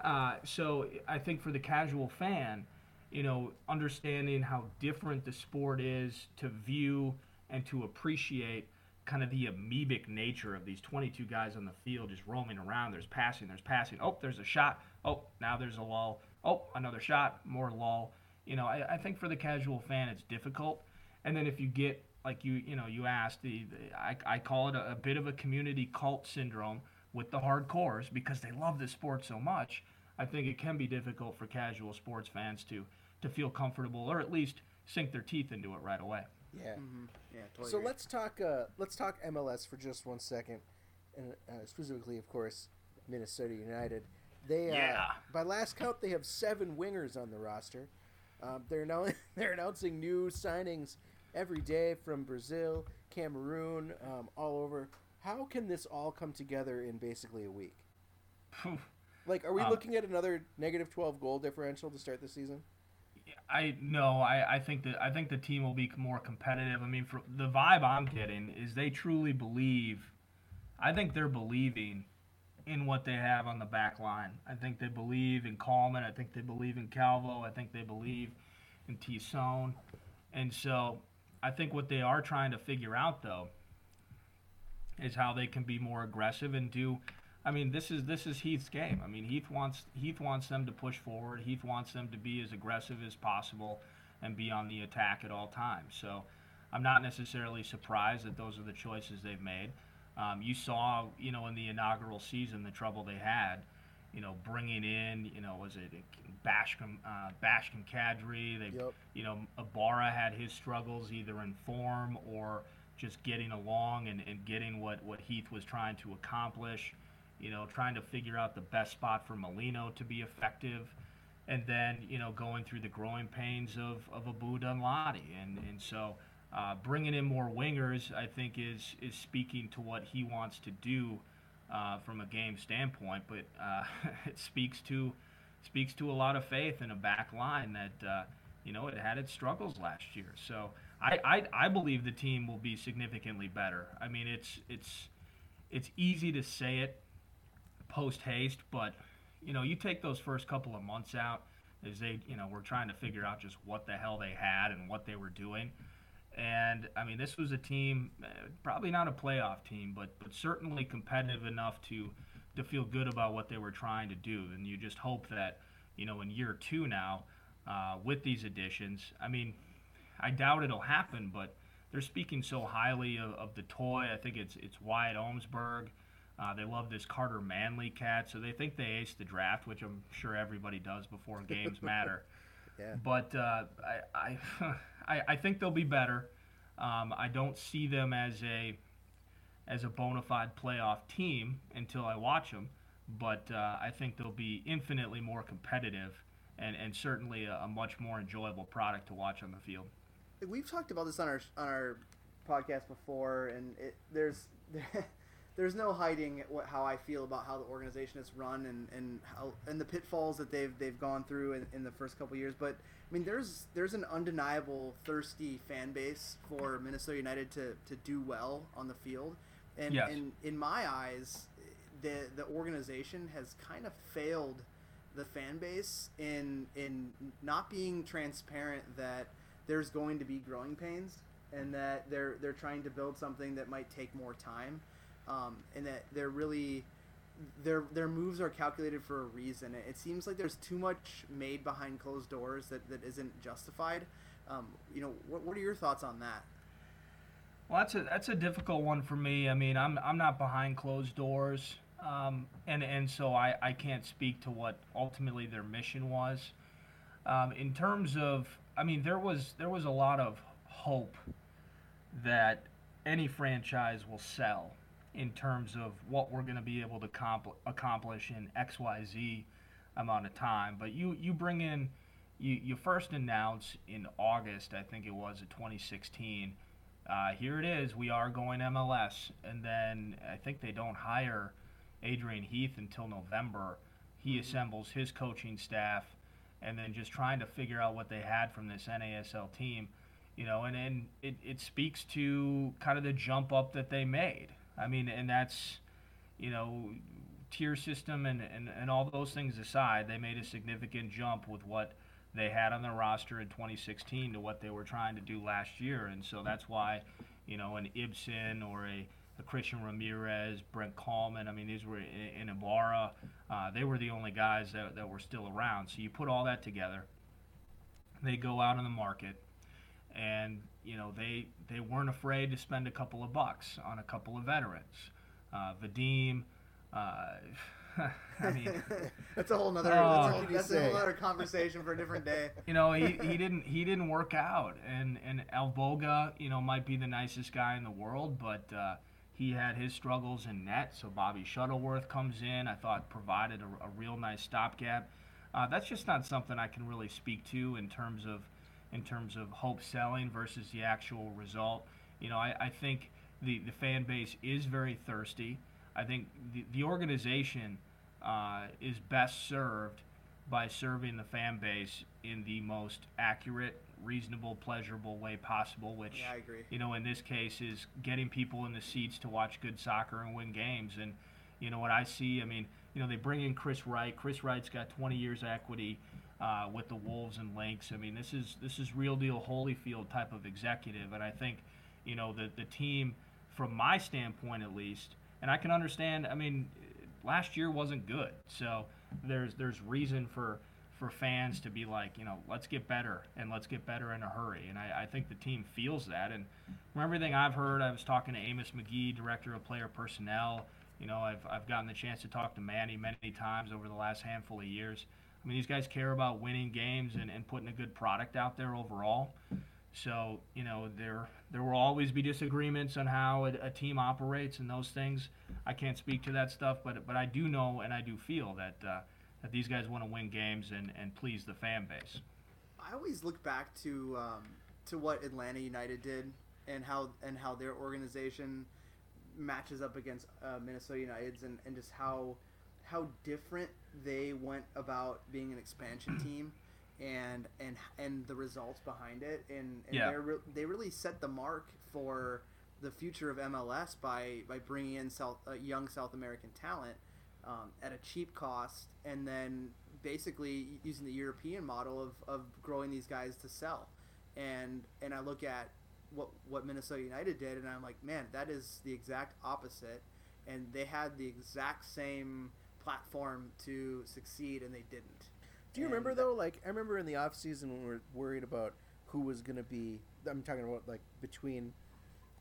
Uh, so I think for the casual fan, you know, understanding how different the sport is to view and to appreciate kind of the amoebic nature of these 22 guys on the field just roaming around. There's passing, there's passing. Oh, there's a shot. Oh, now there's a lull. Oh, another shot, more lull. You know, I, I think for the casual fan, it's difficult. And then if you get, like you, you know, you asked, the, the I, I call it a, a bit of a community cult syndrome with the hardcores because they love this sport so much. I think it can be difficult for casual sports fans to to feel comfortable or at least sink their teeth into it right away. Yeah. Mm-hmm. Yeah, totally So agree. let's talk. Uh, let's talk MLS for just one second, and uh, specifically, of course, Minnesota United. They uh, Yeah. by last count, they have seven wingers on the roster. Um, they're now they're announcing new signings every day from Brazil, Cameroon, um, all over. How can this all come together in basically a week? Like, are we Um, looking at another negative twelve goal differential to start the season? I no, I, I think that I think the team will be more competitive. I mean, for the vibe I'm getting is they truly believe. I think they're believing in what they have on the back line. I think they believe in Kallman. I think they believe in Calvo. I think they believe in Thiesson. And so I think what they are trying to figure out though is how they can be more aggressive and do I mean this is this is Heath's game. I mean Heath wants Heath wants them to push forward. Heath wants them to be as aggressive as possible and be on the attack at all times. So I'm not necessarily surprised that those are the choices they've made. Um, you saw, you know, in the inaugural season, the trouble they had, you know, bringing in, you know, was it Bashkim, uh, Bashkim Kadrii? They, Yep. you know, Ibarra had his struggles either in form or just getting along and, and getting what, what Heath was trying to accomplish. You know, trying to figure out the best spot for Molino to be effective. And then, you know, going through the growing pains of, of Abu Danladi. And, and so uh, bringing in more wingers, I think, is, is speaking to what he wants to do uh, from a game standpoint. But uh, it speaks to speaks to a lot of faith in a back line that, uh, you know, it had its struggles last year. So I, I, I believe the team will be significantly better. I mean, it's it's it's easy to say it post haste, but you know, you take those first couple of months out as they, you know, were trying to figure out just what the hell they had and what they were doing. And I mean, this was a team, uh, probably not a playoff team, but but certainly competitive enough to to feel good about what they were trying to do. And you just hope that, you know, in year two now, uh, with these additions, I mean, I doubt it'll happen, but they're speaking so highly of, of the Toye. I think it's it's Wyatt Omsberg. Uh, they love this Carter Manley cat, so they think they aced the draft, which I'm sure everybody does before games matter. Yeah. But uh, I, I, I, I think they'll be better. Um, I don't see them as a as a bona fide playoff team until I watch them, but uh, I think they'll be infinitely more competitive and, and certainly a, a much more enjoyable product to watch on the field. we've talked about this on our on our podcast before, and it, there's there's no hiding what, how I feel about how the organization is run and, and how and the pitfalls that they've they've gone through in, in the first couple years. But I mean, there's there's an undeniable thirsty fan base for Minnesota United to, to do well on the field, and Yes. in in my eyes, the the organization has kind of failed the fan base in in not being transparent that there's going to be growing pains and that they're they're trying to build something that might take more time um, and that they're really their their moves are calculated for a reason it seems like there's too much made behind closed doors that, that isn't justified um, you know what, what are your thoughts on that Well, that's a that's a difficult one for me. I mean, I'm I'm not behind closed doors, um, and and so I, I can't speak to what ultimately their mission was. Um, in terms of, I mean, there was there was a lot of hope that any franchise will sell in terms of what we're going to be able to compl- accomplish in X Y Z amount of time. But you you bring in you you first announce in August, I think it was, of 2016 uh, here it is. We are going MLS, and then I think they don't hire Adrian Heath until November. He assembles his coaching staff, and then just trying to figure out what they had from this NASL team, you know, and, and it, it speaks to kind of the jump up that they made. I mean, and that's, you know, tier system and, and, and all those things aside, they made a significant jump with what they had on their roster in 2016 to what they were trying to do last year. And so that's why, you know, an Ibson or a, a Christian Ramirez, Brent Kallman, I mean, these were in, in Ibarra, uh, they were the only guys that, that were still around. So you put all that together, they go out on the market, and, you know, they, they weren't afraid to spend a couple of bucks on a couple of veterans. Uh, Vadim, uh, I mean, that's a whole nother. Oh. that's a, What whole, can you that's a whole other conversation for a different day. you know, he, he didn't he didn't work out, and and Alvbåge, you know, might be the nicest guy in the world, but uh, he had his struggles in net. So Bobby Shuttleworth comes in. I thought provided a, a real nice stopgap. Uh, that's just not something I can really speak to in terms of in terms of hope selling versus the actual result. You know, I, I think the the fan base is very thirsty. I think the, the organization uh, is best served by serving the fan base in the most accurate, reasonable, pleasurable way possible, which, Yeah, I agree. you know, in this case is getting people in the seats to watch good soccer and win games. And, you know, what I see, I mean, you know, they bring in Chris Wright. Chris Wright's got 20 years equity uh, with the Wolves and Lynx. I mean, this is this is real deal Holyfield type of executive. And I think, you know, the, the team, from my standpoint at least, and I can understand, I mean, last year wasn't good. So there's there's reason for for fans to be like, you know, let's get better and let's get better in a hurry. And I, I think the team feels that. And from everything I've heard, I was talking to Amos Magee, director of player personnel. You know, I've, I've gotten the chance to talk to Manny many times over the last handful of years. I mean, these guys care about winning games and, and putting a good product out there overall. So, you know, there there will always be disagreements on how a, a team operates and those things. I can't speak to that stuff, but but I do know and I do feel that uh, that these guys want to win games and, and please the fan base. I always look back to um, to what Atlanta United did and how and how their organization matches up against uh, Minnesota United's and, and just how how different they went about being an expansion team and and and the results behind it. And, and Yeah. they're re- they really set the mark for the future of MLS by by bringing in South uh, young South American talent um, at a cheap cost and then basically using the European model of, of growing these guys to sell. And and I look at what what Minnesota United did and I'm like man that is the exact opposite. And they had the exact same platform to succeed and they didn't Do you And remember though? Like I remember in the off season when we were worried about who was going to be. I'm talking about like between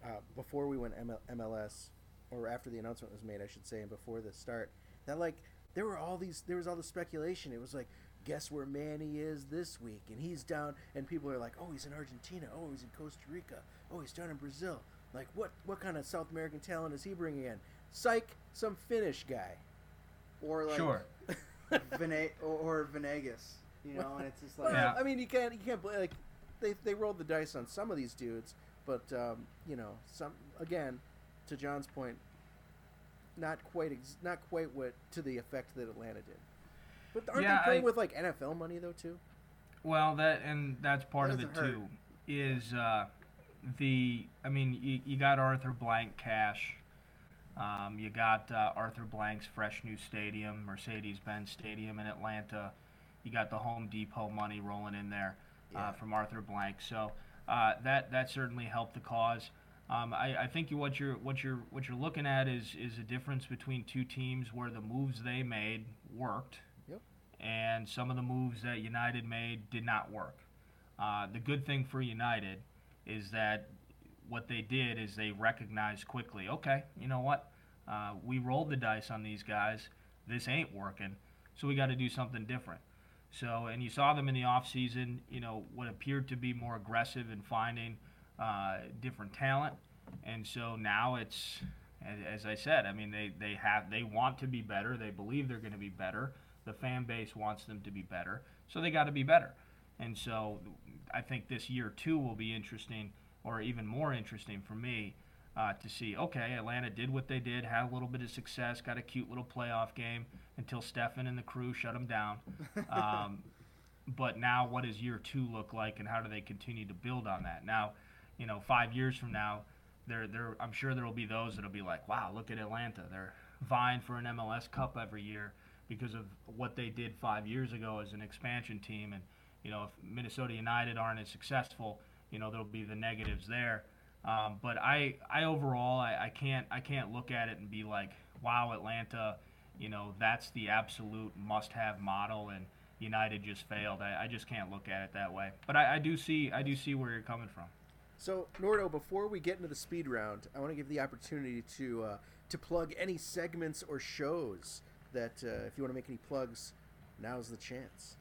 uh, before we went ML- MLS or after the announcement was made, I should say, and before the start. That like there were all these. There was all the speculation. It was like. Guess where Manny is this week, and he's down, and people are like, "Oh, he's in Argentina. Oh, he's in Costa Rica. Oh, he's down in Brazil. Like, what what kind of South American talent is he bringing in? Psych, some Finnish guy. Or like Sure. Vene- or, or Venegas you know and it's just like Well, Yeah. I mean, you can't you can't like they they rolled the dice on some of these dudes, but um, you know, some again, to John's point, not quite ex- not quite what to the effect that Atlanta did. But aren't Yeah, they playing I- with like NFL money though too? Well, that and that's part That of it hurt. too. Is uh, the I mean you, you got Arthur Blank cash. Um, you got uh, Arthur Blank's fresh new stadium, Mercedes-Benz Stadium in Atlanta. You got the Home Depot money rolling in there uh, from Arthur Blank. So uh, that that certainly helped the cause. Um, I, I think what you're what you're what you're looking at is is a difference between two teams where the moves they made worked Yep. and some of the moves that United made did not work. Uh, the good thing for United is that what they did is they recognized quickly, okay, you know what? Uh, we rolled the dice on these guys. This ain't working, so we got to do something different. So, and you saw them in the offseason, you know, what appeared to be more aggressive in finding uh, different talent. And so now it's, as, I said, I mean, they, they have, they want to be better. They believe they're going to be better. The fan base wants them to be better. So they got to be better. And so I think this year two will be interesting, or even more interesting for me, uh, to see. Okay, Atlanta did what they did, had a little bit of success, got a cute little playoff game until Stefan and the crew shut them down. Um, but now what does year two look like, and how do they continue to build on that? Now, you know, five years from now, there, there, I'm sure there will be those that'll be like, wow, look at Atlanta. They're vying for an MLS Cup every year because of what they did five years ago as an expansion team. And you know, if Minnesota United aren't as successful, you know, there'll be the negatives there. Um, but I, I overall, I, I can't, I can't look at it and be like, wow, Atlanta, you know, that's the absolute must-have model, and United just failed. I, I just can't look at it that way. But I, I do see, I do see where you're coming from. So, Nordo, before we get into the speed round, I want to give the opportunity to uh, to plug any segments or shows that, uh, if you want to make any plugs, now's the chance.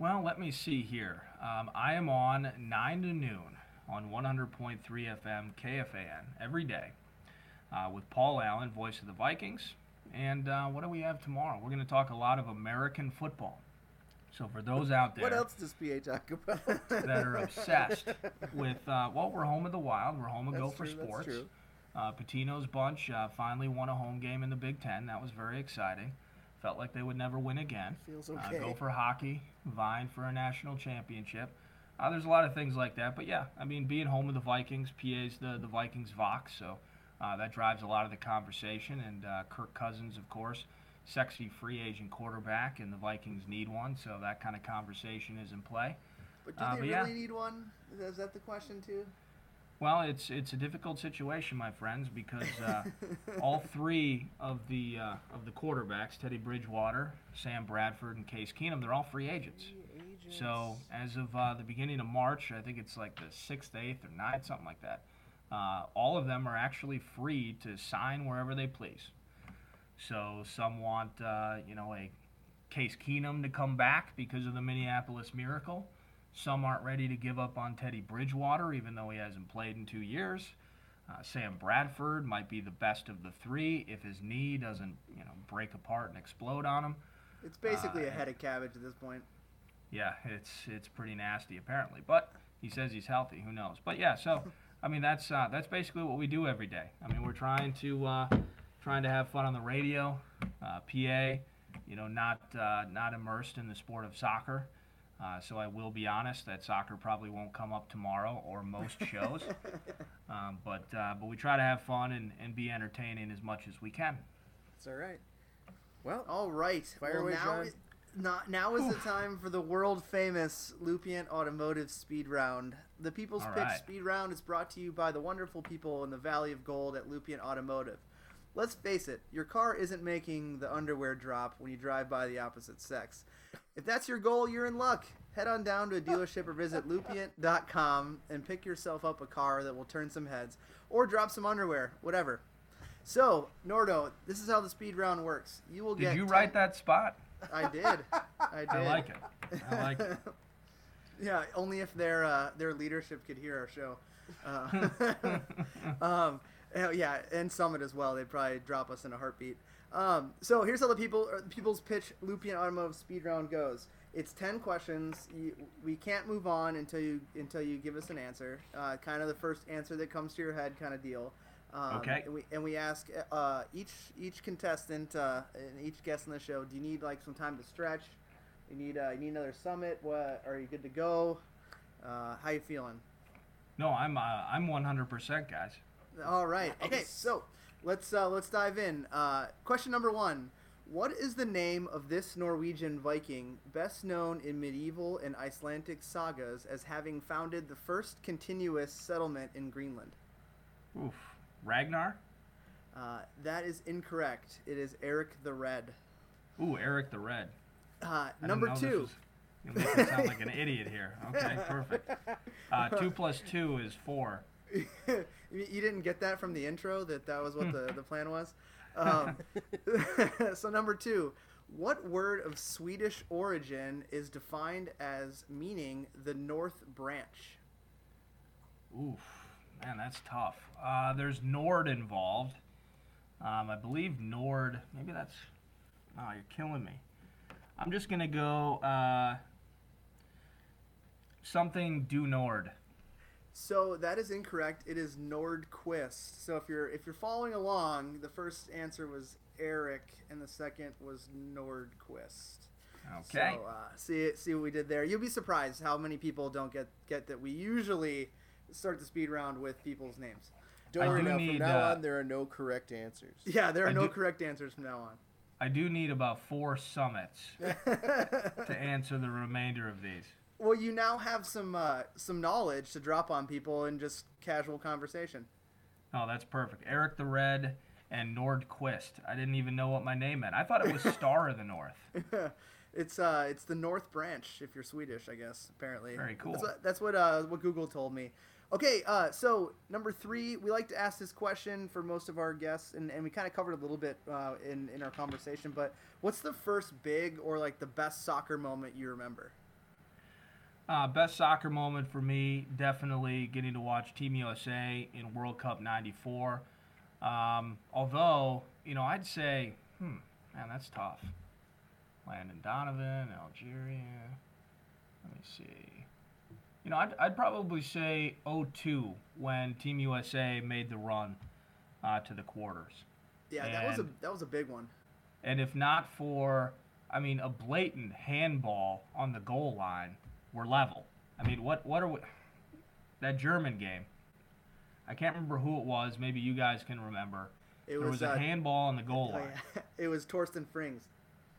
Well, let me see here. Um, I am on 9 to noon on 100.3 FM KFAN every day uh, with Paul Allen, voice of the Vikings. And uh, what do we have tomorrow? We're going to talk a lot of American football. So for those out there What else does PA talk about? that are obsessed with, uh, well, we're home of the Wild. We're home of That's Go for true, that's Sports. true. Uh, Pitino's bunch uh, finally won a home game in the Big Ten. That was very exciting. Felt like they would never win again. Feels Uh, okay. go for hockey, vying for a national championship. Uh, there's a lot of things like that, but yeah, I mean, being home of the Vikings, PA's the the Vikings Vox, so uh, that drives a lot of the conversation. And uh, Kirk Cousins, of course, sexy free agent quarterback, and the Vikings need one, so that kind of conversation is in play. But do Uh, they but yeah. really need one? Is that the question too? Well, it's it's a difficult situation, my friends, because uh, all three of the uh, of the quarterbacks, Teddy Bridgewater, Sam Bradford, and Case Keenum, they're all free agents. So as of uh, the beginning of March, I think it's like the sixth, eighth, or ninth, something like that. Uh, all of them are actually free to sign wherever they please. So some want, uh, you know, a Case Keenum to come back because of the Minneapolis Miracle. Some aren't ready to give up on Teddy Bridgewater, even though he hasn't played in two years. Uh, Sam Bradford might be the best of the three if his knee doesn't, you know, break apart and explode on him. It's basically a Uh, head of cabbage at this point. Yeah, it's it's pretty nasty apparently, but he says he's healthy. Who knows? But yeah, so I mean that's uh, that's basically what we do every day. I mean we're trying to uh, trying to have fun on the radio, uh, PA, you know, not uh, not immersed in the sport of soccer. Uh, so I will be honest that soccer probably won't come up tomorrow or most shows, um, but uh, but we try to have fun and, and be entertaining as much as we can. It's all right. Well, All right. Fire well, away, now, John. is- not, now is the time for the world famous Lupient Automotive Speed Round. The People's All Pitch right. Speed Round is brought to you by the wonderful people in the Valley of Gold at Lupient Automotive. Let's face it, your car isn't making the underwear drop when you drive by the opposite sex. If that's your goal, you're in luck. Head on down to a dealership or visit lupient.com and pick yourself up a car that will turn some heads or drop some underwear, whatever. So, Nordo, this is how the speed round works. You will Did get you 10 write that spot? I did. I did. I like it. I like it. yeah, only if their uh, their leadership could hear our show. Uh, um, yeah, and Summit as well. They'd probably drop us in a heartbeat. Um, so here's how the people uh, people's pitch Lupient Automotive Speed Round goes. It's ten questions. You, we can't move on until you until you give us an answer. Uh, kind of the first answer that comes to your head, kind of deal. Um, Okay. And we, and we ask uh, each each contestant uh, and each guest on the show. Do you need like some time to stretch? You need uh, you need another summit. What are you good to go? Uh, how you feeling? No, I'm uh, I'm 100% guys. All right. Okay. So let's uh, let's dive in. Uh, question number one: What is the name of this Norwegian Viking, best known in medieval and Icelandic sagas as having founded the first continuous settlement in Greenland? Oof. Ragnar? Uh, that is incorrect. It is Eric the Red. Ooh, Eric the Red. Uh, number know this two. You make me sound like an idiot here. Okay, perfect. Uh, two plus two is four. you didn't get that from the intro that that was what the, the plan was um, so number two what word of swedish origin is defined as meaning the north branch Oof, man, that's tough. Uh, there's Nord involved. Um, I believe Nord. Maybe that's. Oh, you're killing me. I'm just gonna go uh, something do Nord. So that is incorrect it is nordquist so if you're if you're following along the first answer was eric and the second was nordquist Okay. So uh, see see what we did there. You'll be surprised how many people don't get get that we usually start the speed round with people's names. Don't I worry do now. From now uh, on, there are no correct answers. Yeah, there are I no do- correct answers from now on. I do need about four summits to answer the remainder of these. Well, you now have some uh, some knowledge to drop on people in just casual conversation. Oh, that's perfect. Eric the Red and Nordquist. I didn't even know what my name meant. I thought it was Star of the North. It's uh it's the North Branch if you're Swedish, I guess. Apparently, Very cool. That's what that's what, uh, what Google told me. Okay, uh, so number three, we like to ask this question for most of our guests, and, and we kind of covered a little bit uh, in in our conversation. But what's the first big or like the best soccer moment you remember? Uh, best soccer moment for me, definitely getting to watch Team USA in World Cup '94. Um, although, you know, I'd say, hmm, man, that's tough. Landon Donovan, Algeria. Let me see. You know, I'd, I'd probably say 02 when Team USA made the run uh, to the quarters. Yeah, that was a that was a big one. And if not for, I mean, a blatant handball on the goal line, we're level. I mean, what what are we? That German game. I can't remember who it was. Maybe you guys can remember. It there was, was a uh, handball on the goal oh, line. yeah. it was Torsten Frings.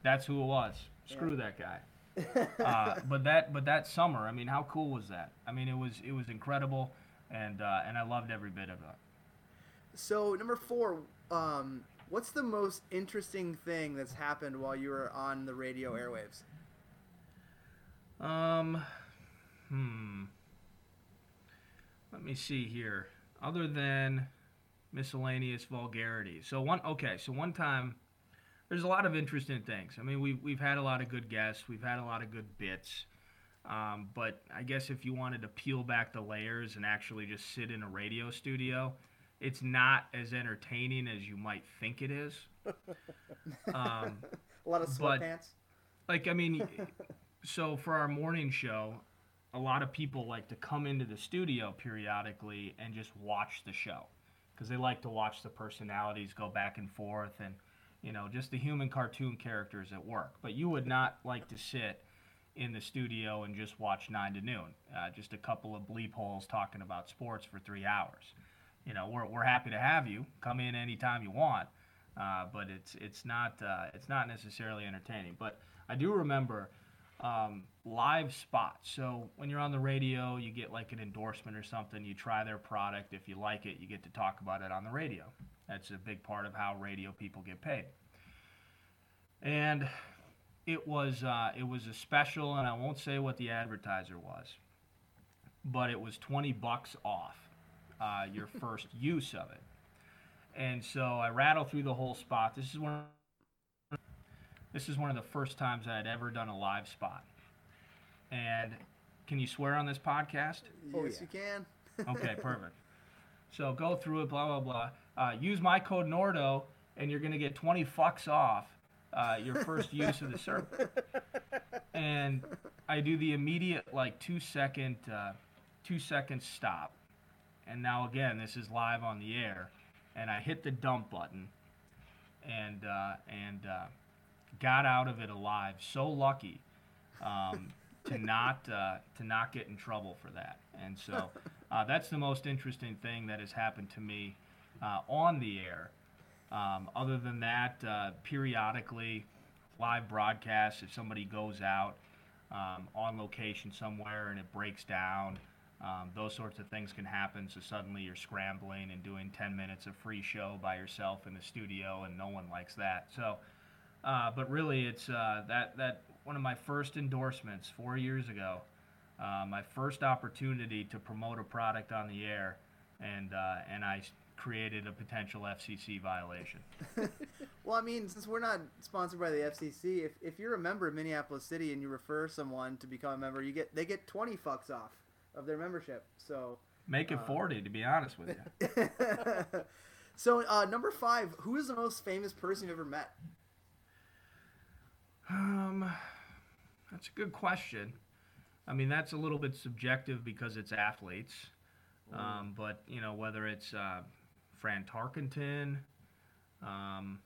That's who it was. Screw that guy. uh, but that but that summer, I mean, how cool was that? I mean, it was it was incredible, and uh, and I loved every bit of it. So number four, um, what's the most interesting thing that's happened while you were on the radio airwaves? Um, hmm. Let me see here. Other than miscellaneous vulgarity. So one, okay. So one time, there's a lot of interesting things. I mean, we've we've had a lot of good guests. We've had a lot of good bits. Um, but I guess if you wanted to peel back the layers and actually just sit in a radio studio, it's not as entertaining as you might think it is. Um, A lot of sweatpants. like I mean, so for our morning show, a lot of people like to come into the studio periodically and just watch the show because they like to watch the personalities go back and forth and you know just the human cartoon characters at work. But you would not like to sit in the studio and just watch nine to noon, uh, just a couple of bleep holes talking about sports for three hours. You know, we're, we're happy to have you come in anytime you want, uh, but it's it's not uh, it's not necessarily entertaining. But I do remember um, live spots. So when you're on the radio, you get like an endorsement or something. You try their product. If you like it, you get to talk about it on the radio. That's a big part of how radio people get paid. And it was uh, it was a special, and I won't say what the advertiser was, but it was 20 bucks off uh, your first use of it. And so I rattle through the whole spot. This is one. This is one of the first times I had ever done a live spot. And can you swear on this podcast? Oh, yes, yeah. you can. Okay, perfect. So go through it, blah blah blah. Uh, use my code Nordo, and you're gonna get 20 fucks off uh, your first use of the service. And I do the immediate like two second, uh, two second stop. And now again, this is live on the air, and I hit the dump button, and uh, and uh, got out of it alive. So lucky um, to not uh, to not get in trouble for that. And so uh, that's the most interesting thing that has happened to me uh, on the air. Um, other than that, uh, periodically, live broadcasts. If somebody goes out um, on location somewhere and it breaks down, um, those sorts of things can happen. So suddenly you're scrambling and doing 10 minutes of free show by yourself in the studio, and no one likes that. So, uh, but really, it's uh, that that one of my first endorsements four years ago. Uh, my first opportunity to promote a product on the air, and uh, and I created a potential FCC violation. Well, I mean, since we're not sponsored by the FCC, if, if you're a member of Minneapolis City and you refer someone to become a member, you get they get twenty fucks off of their membership. So, Make it 40, to be honest with you. so uh, number five, who is the most famous person you've ever met? Um, that's a good question. I mean, that's a little bit subjective because it's athletes. Um, but you know, whether it's uh, Fran Tarkenton, um,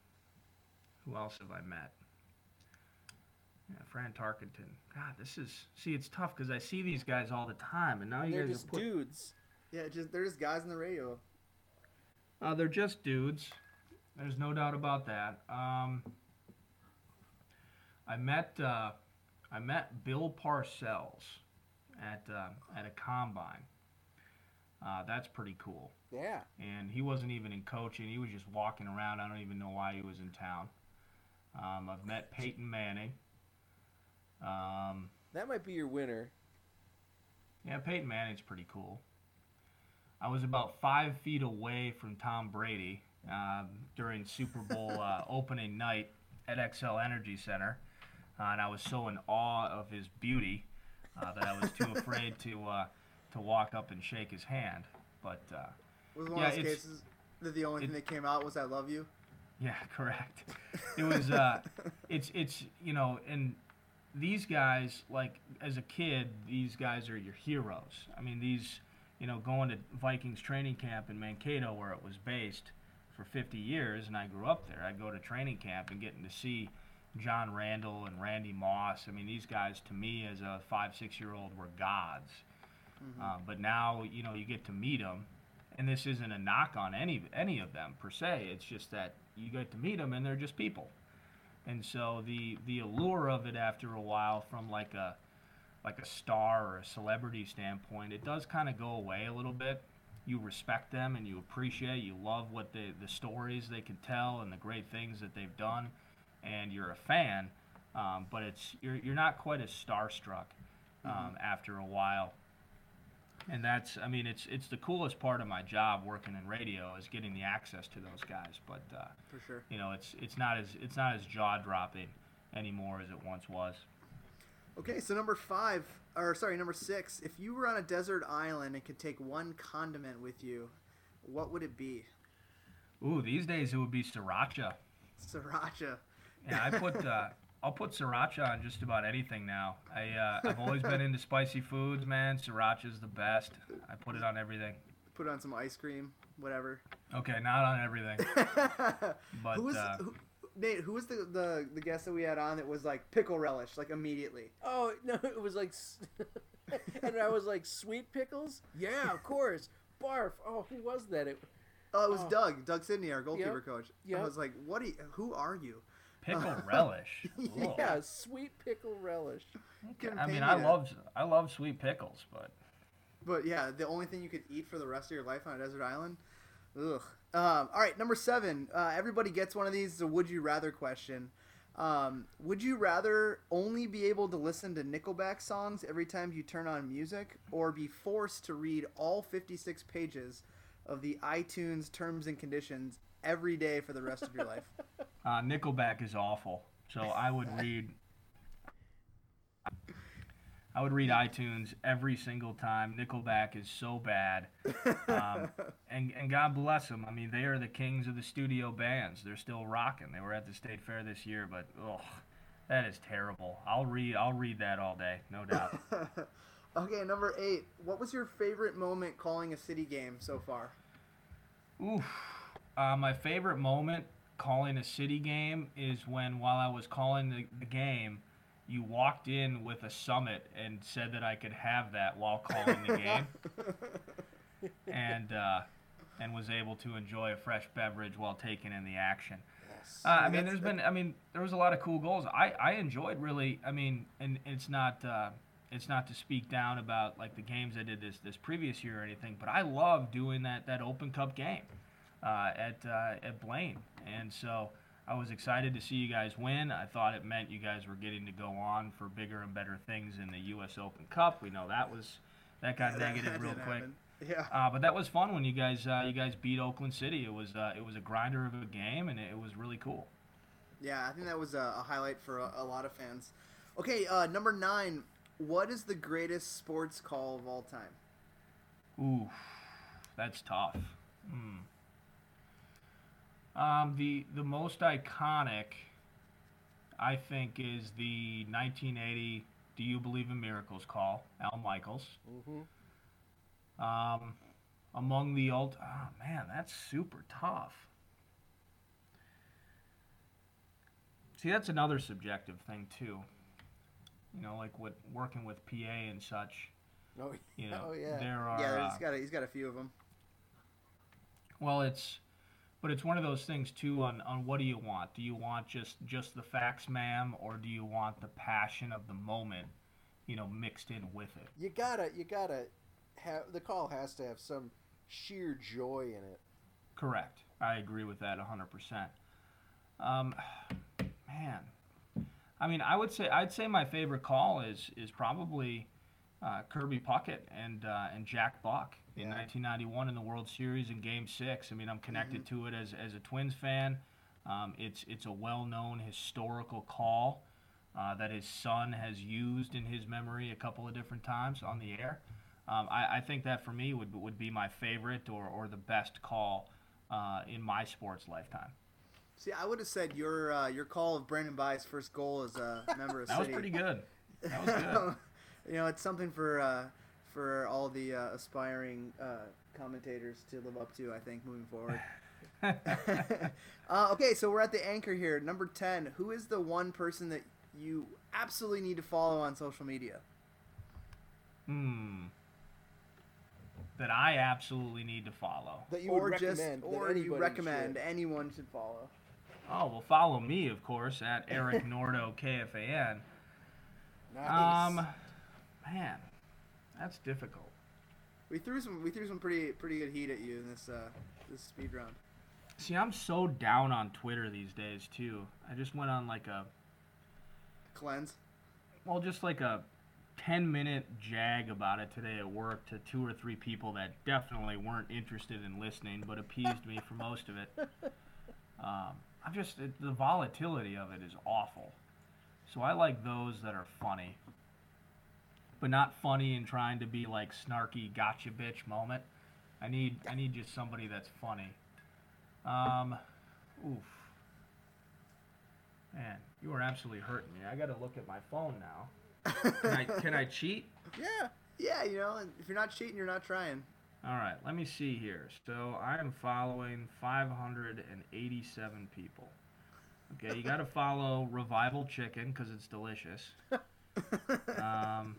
who else have I met? Yeah, Fran Tarkenton. God, this is see, it's tough because I see these guys all the time, and now you they're guys just are put, dudes. Yeah, just there's guys in the radio. Uh, they're just dudes. There's no doubt about that. Um, I met uh, I met Bill Parcells at uh, at a combine. Uh, that's pretty cool. Yeah. And he wasn't even in coaching. He was just walking around. I don't even know why he was in town. Um, I've met Peyton Manning. Um, That might be your winner. yeah, Peyton Manning's pretty cool. I was about five feet away from Tom Brady um, during Super Bowl uh, opening night at Xcel Energy Center, uh, and I was so in awe of his beauty uh, that I was too afraid to uh, to walk up and shake his hand. But uh, Was one Yeah, of those it's- cases that the only it- thing that came out was "I love you." Yeah, correct. It was uh it's it's you know, and these guys like as a kid, these guys are your heroes. I mean, these you know, going to Vikings training camp in Mankato where it was based for 50 years and I grew up there. I'd go to training camp and getting to see John Randle and Randy Moss. I mean, these guys to me as a 5, 6-year-old were gods. Uh, but now, you know, you get to meet them and this isn't a knock on any any of them per se. It's just that you get to meet them and they're just people. And so the the allure of it after a while from like a like a star or a celebrity standpoint, it does kind of go away a little bit. You respect them and you appreciate, you love what the the stories they can tell and the great things that they've done, and you're a fan. Um, but it's you're you're not quite as starstruck um, after a while and that's i mean it's it's the coolest part of my job working in radio is getting the access to those guys but uh, For sure. you know it's it's not as it's not as jaw dropping anymore as it once was Okay, so number five, or sorry, number six. If you were on a desert island and could take one condiment with you, what would it be? ooh these days it would be sriracha Sriracha. Yeah i put uh, i'll put sriracha on just about anything now i uh, i've always been into spicy foods man sriracha's the best i put it on everything Put it on some ice cream, whatever. okay not on everything but who was uh, who, Nate? Who was the, the the guest that we had on that was like pickle relish, like immediately? Oh no, it was like, and I was like, sweet pickles. Yeah, of course. Barf. Oh, who was that? It, Oh, it was Oh. Doug, Doug Sidney, our goalkeeper Yep. coach. Yep. I was like, what? Are you, who are you? Pickle relish Ugh. yeah, sweet pickle relish. Couldn't i mean i love i love sweet pickles but But yeah, the only thing you could eat for the rest of your life on a desert island. Ugh. Um, all right, number seven. Uh, everybody gets one of these. It's a would you rather question. Um, would you rather only be able to listen to Nickelback songs every time you turn on music, or be forced to read all 56 pages of the iTunes terms and conditions every day for the rest of your life? Uh, Nickelback is awful, so I would read. I would read iTunes every single time. Nickelback is so bad, um, and and God bless them. I mean, they are the kings of the studio bands. They're still rocking. They were at the state fair this year, but ugh, that is terrible. I'll read. I'll read that all day, no doubt. Okay, number eight. What was your favorite moment calling a city game so far? Oof. Uh, my favorite moment calling a city game is when, while I was calling the, the game, you walked in with a summit and said that I could have that while calling the game, and uh, and was able to enjoy a fresh beverage while taking in the action. Uh, I mean, there's been, I mean, there was a lot of cool goals. I, I enjoyed really. I mean, and it's not, uh, it's not to speak down about like the games I did this this previous year or anything, but I love doing that that Open Cup game uh, at uh, at Blaine, and so I was excited to see you guys win. I thought it meant you guys were getting to go on for bigger and better things in the U.S. Open Cup. We know that was that got That- negative that real quick. happen. Yeah. Uh, but that was fun when you guys uh, you guys beat Oakland City. It was uh, it was a grinder of a game, and it was really cool. Yeah, I think that was a, a highlight for a, a lot of fans. Okay, uh, number nine. What is the greatest sports call of all time? Ooh, that's tough. Hmm. Um, the the most iconic, I think, is the 1980 "Do You Believe in Miracles" call, Al Michaels. Mm-hmm. Um, among the old, oh man, that's super tough. See, that's another subjective thing too. You know, like with working with PA and such. Oh, You know, oh yeah. there are. yeah, uh, he's got a, he's got a few of them. Well, it's, but it's one of those things too. On on what do you want? Do you want just just the facts, ma'am, or do you want the passion of the moment, you know, mixed in with it? You gotta, you gotta have the call has to have some sheer joy in it. Correct. I agree with that 100%. Um, man, I mean, I would say I'd say my favorite call is is probably uh, Kirby Puckett and uh, and Jack Buck in 1991 in the World Series in Game Six. I mean, I'm connected to it as as a Twins fan. Um, it's it's a well-known historical call uh, that his son has used in his memory a couple of different times on the air. Um, I, I think that for me would would be my favorite or, or the best call uh, in my sports lifetime. See, I would have said your uh, your call of Brandon Bye's first goal as a member of That was pretty good. That was good. you know, it's something for uh, for all the uh, aspiring uh, commentators to live up to. I think moving forward. uh, okay, so we're at the anchor here, number ten. Who is the one person that you absolutely need to follow on social media? Hmm. That I absolutely need to follow. That you or would just, recommend. that or you recommend should. anyone should follow. Oh well, follow me of course at Eric Nordo KFAN. Nice. Um, man, that's difficult. We threw some we threw some pretty pretty good heat at you in this uh, this speed round. See, I'm so down on Twitter these days too. I just went on like a Cleanse. well, just like a 10 minute jag about it today at work to two or three people that definitely weren't interested in listening but appeased me for most of it. Um, I'm just, it, the volatility of it is awful. So I like those that are funny, but not funny and trying to be like snarky gotcha bitch moment. I need, I need just somebody that's funny. Um, oof. Man, you are absolutely hurting me. I got to look at my phone now. Can I, can I cheat? yeah. Yeah, you know, if you're not cheating, you're not trying. All right, let me see here. So I am following 587 people. Okay, you got to follow Revival Chicken because it's delicious. Um,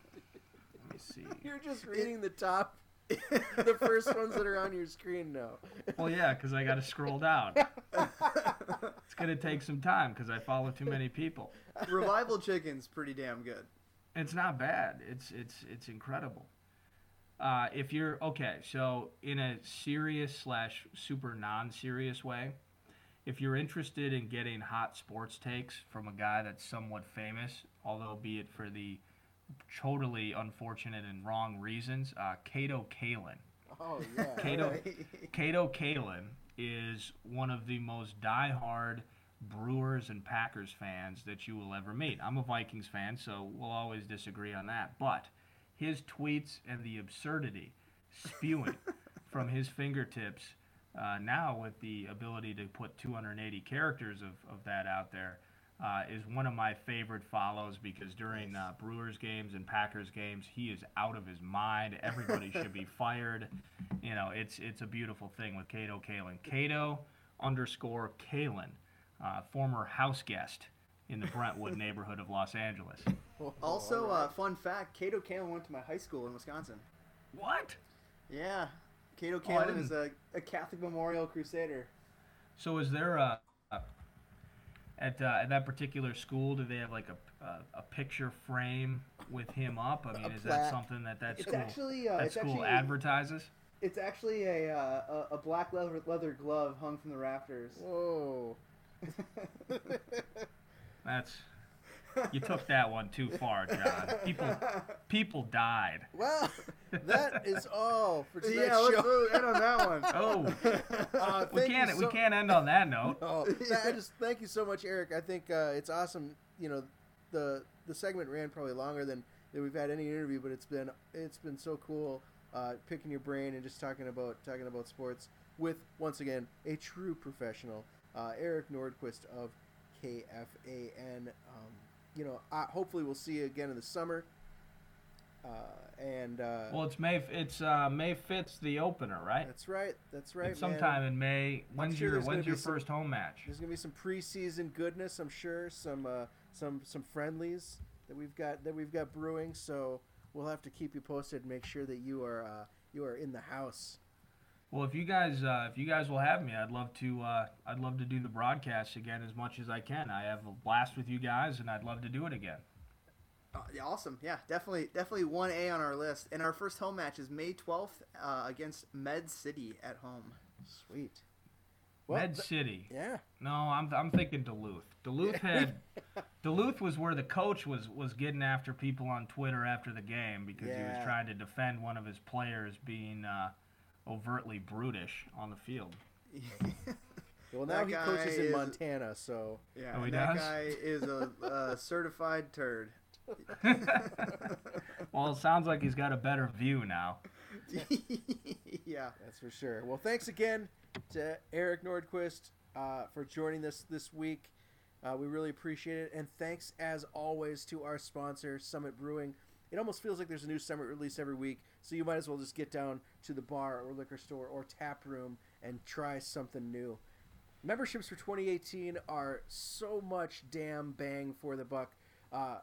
let me see. You're just reading the top, the first ones that are on your screen now. Well, yeah, because I got to scroll down. It's gonna take some time because I follow too many people. Revival Chicken's pretty damn good. It's not bad. It's it's it's incredible. Uh, if you're okay, so in a serious slash super non-serious way, if you're interested in getting hot sports takes from a guy that's somewhat famous, although be it for the totally unfortunate and wrong reasons, uh, Kato Kaelin. Oh yeah. Kato, right. Kato Kaelin is one of the most diehard Brewers and Packers fans that you will ever meet. I'm a Vikings fan, so we'll always disagree on that. But his tweets and the absurdity spewing from his fingertips uh, now with the ability to put 280 characters of, of that out there uh, is one of my favorite follows because during uh, Brewers games and Packers games, he is out of his mind. Everybody should be fired. You know, it's it's a beautiful thing with Kato Kaelin. Kato underscore Kaelin, uh, former house guest in the Brentwood neighborhood of Los Angeles. Also, all uh, fun fact: Kato Kaelin went to my high school in Wisconsin. What? Yeah, Kato Oh, is a, a Catholic Memorial Crusader. So is there a, a at uh, at that particular school? Do they have like a, a a picture frame with him up? I mean, is that something that that It's school actually uh, that it's school actually advertises? it's actually a, uh, a a black leather leather glove hung from the rafters. Whoa. That's you took that one too far, John. People people died. Well, that is all for tonight's yeah, let's show. end on that one. Oh, Uh, we can't we can't end on that note. Oh, th- I just thank you so much, Eric. I think uh, it's awesome. You know, the the segment ran probably longer than, than we've had any interview, but it's been it's been so cool uh, picking your brain and just talking about talking about sports with once again a true professional, uh, Eric Nordquist of KFAN. Um, you know, I, hopefully we'll see you again in the summer. Uh, and uh, Well, it's May it's uh, May fifth the opener, right? that's right. That's right. Man. sometime in May. When's sure your when's your some- first home match? There's gonna be some preseason goodness, I'm sure. Some uh, some some friendlies. that we've got that we've got brewing. So we'll have to keep you posted. and Make sure that you are uh, you are in the house. Well, if you guys uh, if you guys will have me, I'd love to uh, I'd love to do the broadcast again as much as I can. I have a blast with you guys, and I'd love to do it again. Uh, awesome. Yeah, definitely, definitely one A on our list. And our first home match is May twelfth uh, against Med City at home. Sweet. Med th- City. yeah. No, I'm, I'm thinking Duluth. Duluth had Duluth was where the coach was was getting after people on Twitter after the game because he was trying to defend one of his players being uh, overtly brutish on the field. Well, now That he guy coaches in Montana, so Yeah, Oh, that does? guy is a, a certified turd. well, it sounds like he's got a better view now. yeah. that's for sure. Well, thanks again to Eric Nordquist uh, for joining us this week. Uh, we really appreciate it, and thanks as always to our sponsor, Summit Brewing. It almost feels like there's a new Summit release every week, so you might as well just get down to the bar or liquor store or tap room and try something new. Memberships for 2018 are so much damn bang for the buck. Uh,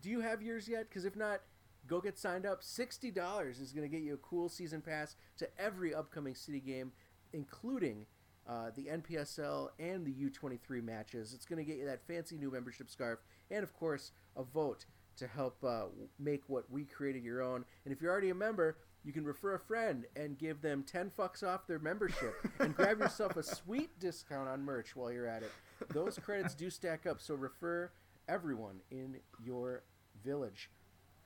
do you have yours yet? Because if not, go get signed up. Sixty dollars is going to get you a cool season pass to every upcoming city game, including uh, the NPSL and the U23 matches. It's going to get you that fancy new membership scarf, and of course, a vote to help uh, make what we created your own. And if you're already a member, you can refer a friend and give them 10 fucks off their membership and grab yourself a sweet discount on merch while you're at it. Those credits do stack up, so refer everyone in your village.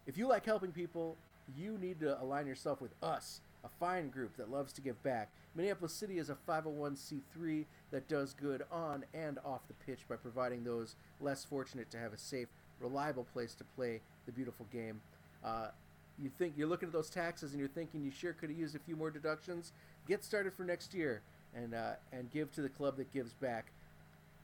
If you like helping people, you need to align yourself with us, a fine group that loves to give back. Minneapolis City is a 501c3 that does good on and off the pitch by providing those less fortunate to have a safe, reliable place to play the beautiful game. Uh, you think you're looking at those taxes and you're thinking you sure could have used a few more deductions. Get started for next year and uh, and give to the club that gives back.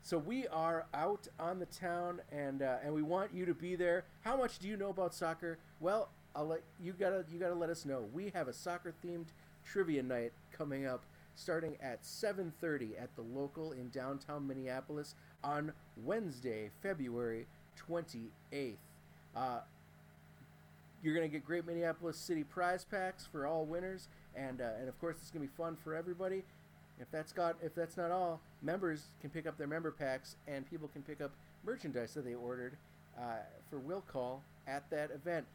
So we are out on the town, and uh, and we want you to be there. How much do you know about soccer? Well, I'll let you gotta you gotta let us know. We have a soccer themed trivia night coming up, starting at 7:30 at the local in downtown Minneapolis on Wednesday, February 28th. Uh, you're gonna get great Minneapolis City prize packs for all winners, and uh, and of course it's gonna be fun for everybody. If that's got if that's not all, members can pick up their member packs, and people can pick up merchandise that they ordered uh, for will call at that event.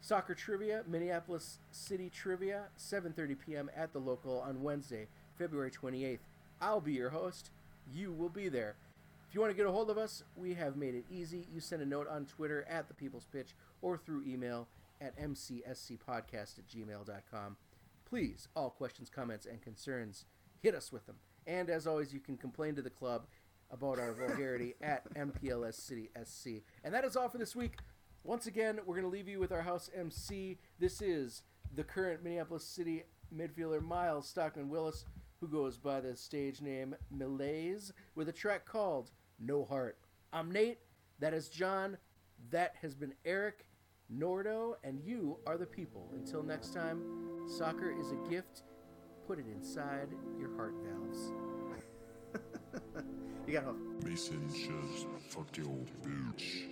Soccer trivia, Minneapolis City trivia, 7:30 p.m. at the local on Wednesday, February 28th. I'll be your host. You will be there. If you want to get a hold of us, we have made it easy. You send a note on Twitter at the People's Pitch or through email at mcscpodcast at gmail.com. Please, all questions, comments, and concerns, hit us with them. And as always, you can complain to the club about our vulgarity at MPLS City SC. And that is all for this week. Once again, we're going to leave you with our house MC. This is the current Minneapolis City midfielder Miles Stockman Willis, who goes by the stage name Malaise, with a track called No Heart. I'm Nate. That is John. That has been Eric, Nordo, and you are the people. Until next time, soccer is a gift. Put it inside your heart valves. You got hope. Mason just fucked your bitch.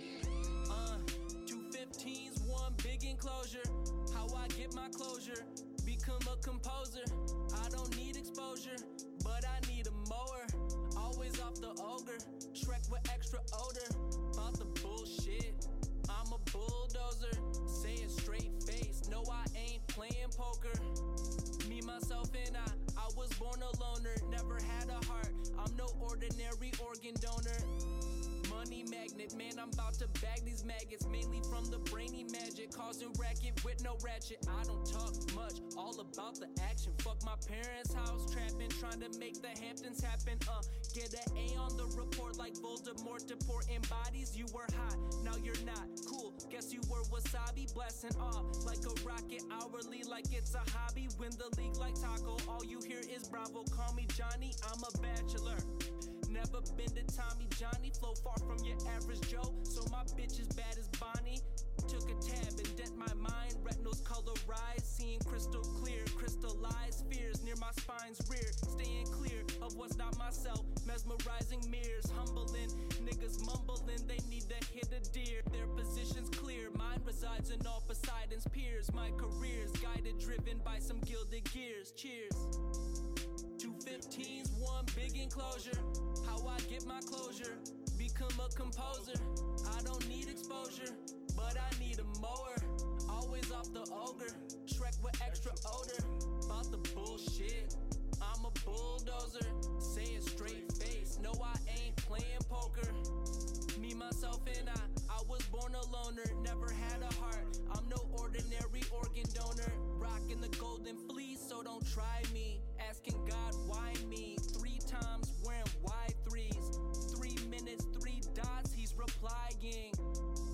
Uh, two 15s, one big enclosure. How I get my closure, become a composer. I don't need exposure, but I need a mower. Always off the ogre, Shrek with extra odor. About the bullshit, I'm a bulldozer. Say it straight face, no, I ain't playing poker. Me, myself, and I, I was born a loner, never had a heart. I'm no ordinary organ donor. Money magnet, man, I'm about to bag these maggots, mainly from the brainy magic, causing racket with no ratchet. I don't talk much, all about the action. Fuck my parents' house, trapping, trying to make the Hamptons happen. Uh, get an A on the report like Voldemort, deporting bodies. You were hot, now you're not. Cool, guess you were wasabi, blasting off like a rocket hourly, like it's a hobby. Win the league like taco, all you hear is bravo. Call me Johnny, I'm a. Never been to Tommy Johnny, flow far from your average Joe. So my bitch is bad as Bonnie. Took a tab and dent my mind, retinals rise, seeing crystal clear, crystallized fears near my spine's rear. Staying clear of what's not myself, mesmerizing mirrors, humbling niggas mumbling. They need to hit a deer. Their position's clear, mine resides in all Poseidon's peers. My career's guided, driven by some gilded gears. Cheers. 215's one big enclosure. How I get my closure, become a composer. I don't need exposure, but I need a mower. Always off the ogre, Shrek with extra odor. About the bullshit, I'm a bulldozer. Say it straight face, no, I ain't playing poker. Me, myself, and I, I was born a loner, never had a heart. I'm no ordinary organ donor. Rocking the golden fleece, so don't try me. Asking God, why me? Three times wearing Y3s. Three minutes, three dots, he's replying.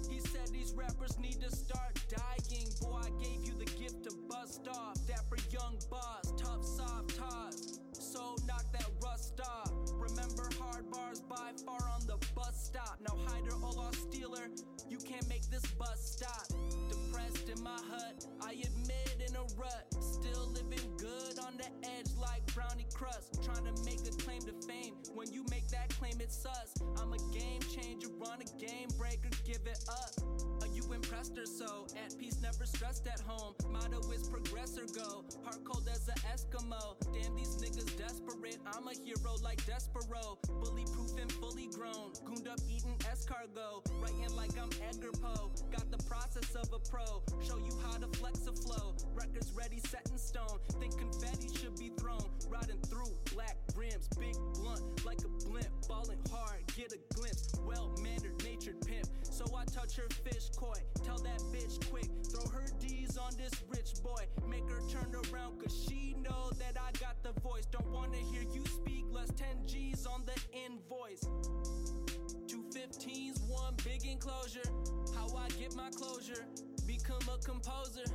He said these rappers need to start dying. Boy, I gave you the gift to bust off. Dapper young boss, tough soft toss. So knock that rust off. Remember hard bars by far on the bus stop. Now hider or lost stealer, you can't make this bus stop. Depressed in my hut, I admit in a rut. Still living good on the edge like brownie crust. Trying to make a claim to fame. When you make that claim, it's sus. I'm a game changer, on a game breaker, give it up. Impressed or so? At peace, never stressed at home. Motto is progress or go. Heart cold as a Eskimo. Damn, these niggas desperate. I'm a hero like Despero. Bully proof and fully grown. Gooned up eating escargot. Writing like I'm Edgar Poe. Got the process of a pro. Show you how to flex a flow. Records ready, set in stone. Think confetti should be thrown. Riding through black rims. Big blunt like a blimp. Balling hard, get a glimpse. Well mannered, natured pimp. So I touch her fish koi. Tell that bitch quick. Throw her D's on this rich boy. Make her turn around cause she know that I got the voice. Don't wanna hear you speak less 10 G's on the invoice. 215's one big enclosure. How I get my closure. Become a composer.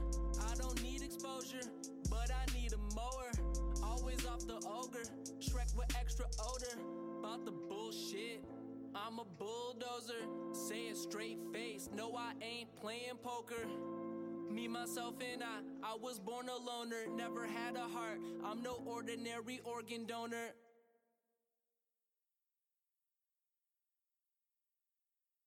I don't need exposure, but I need a mower. Always off the ogre. Shrek with extra odor. About the bullshit. I'm a bulldozer. Say it straight face. No, I ain't playing poker. Me, myself, and I. I was born a loner. Never had a heart. I'm no ordinary organ donor.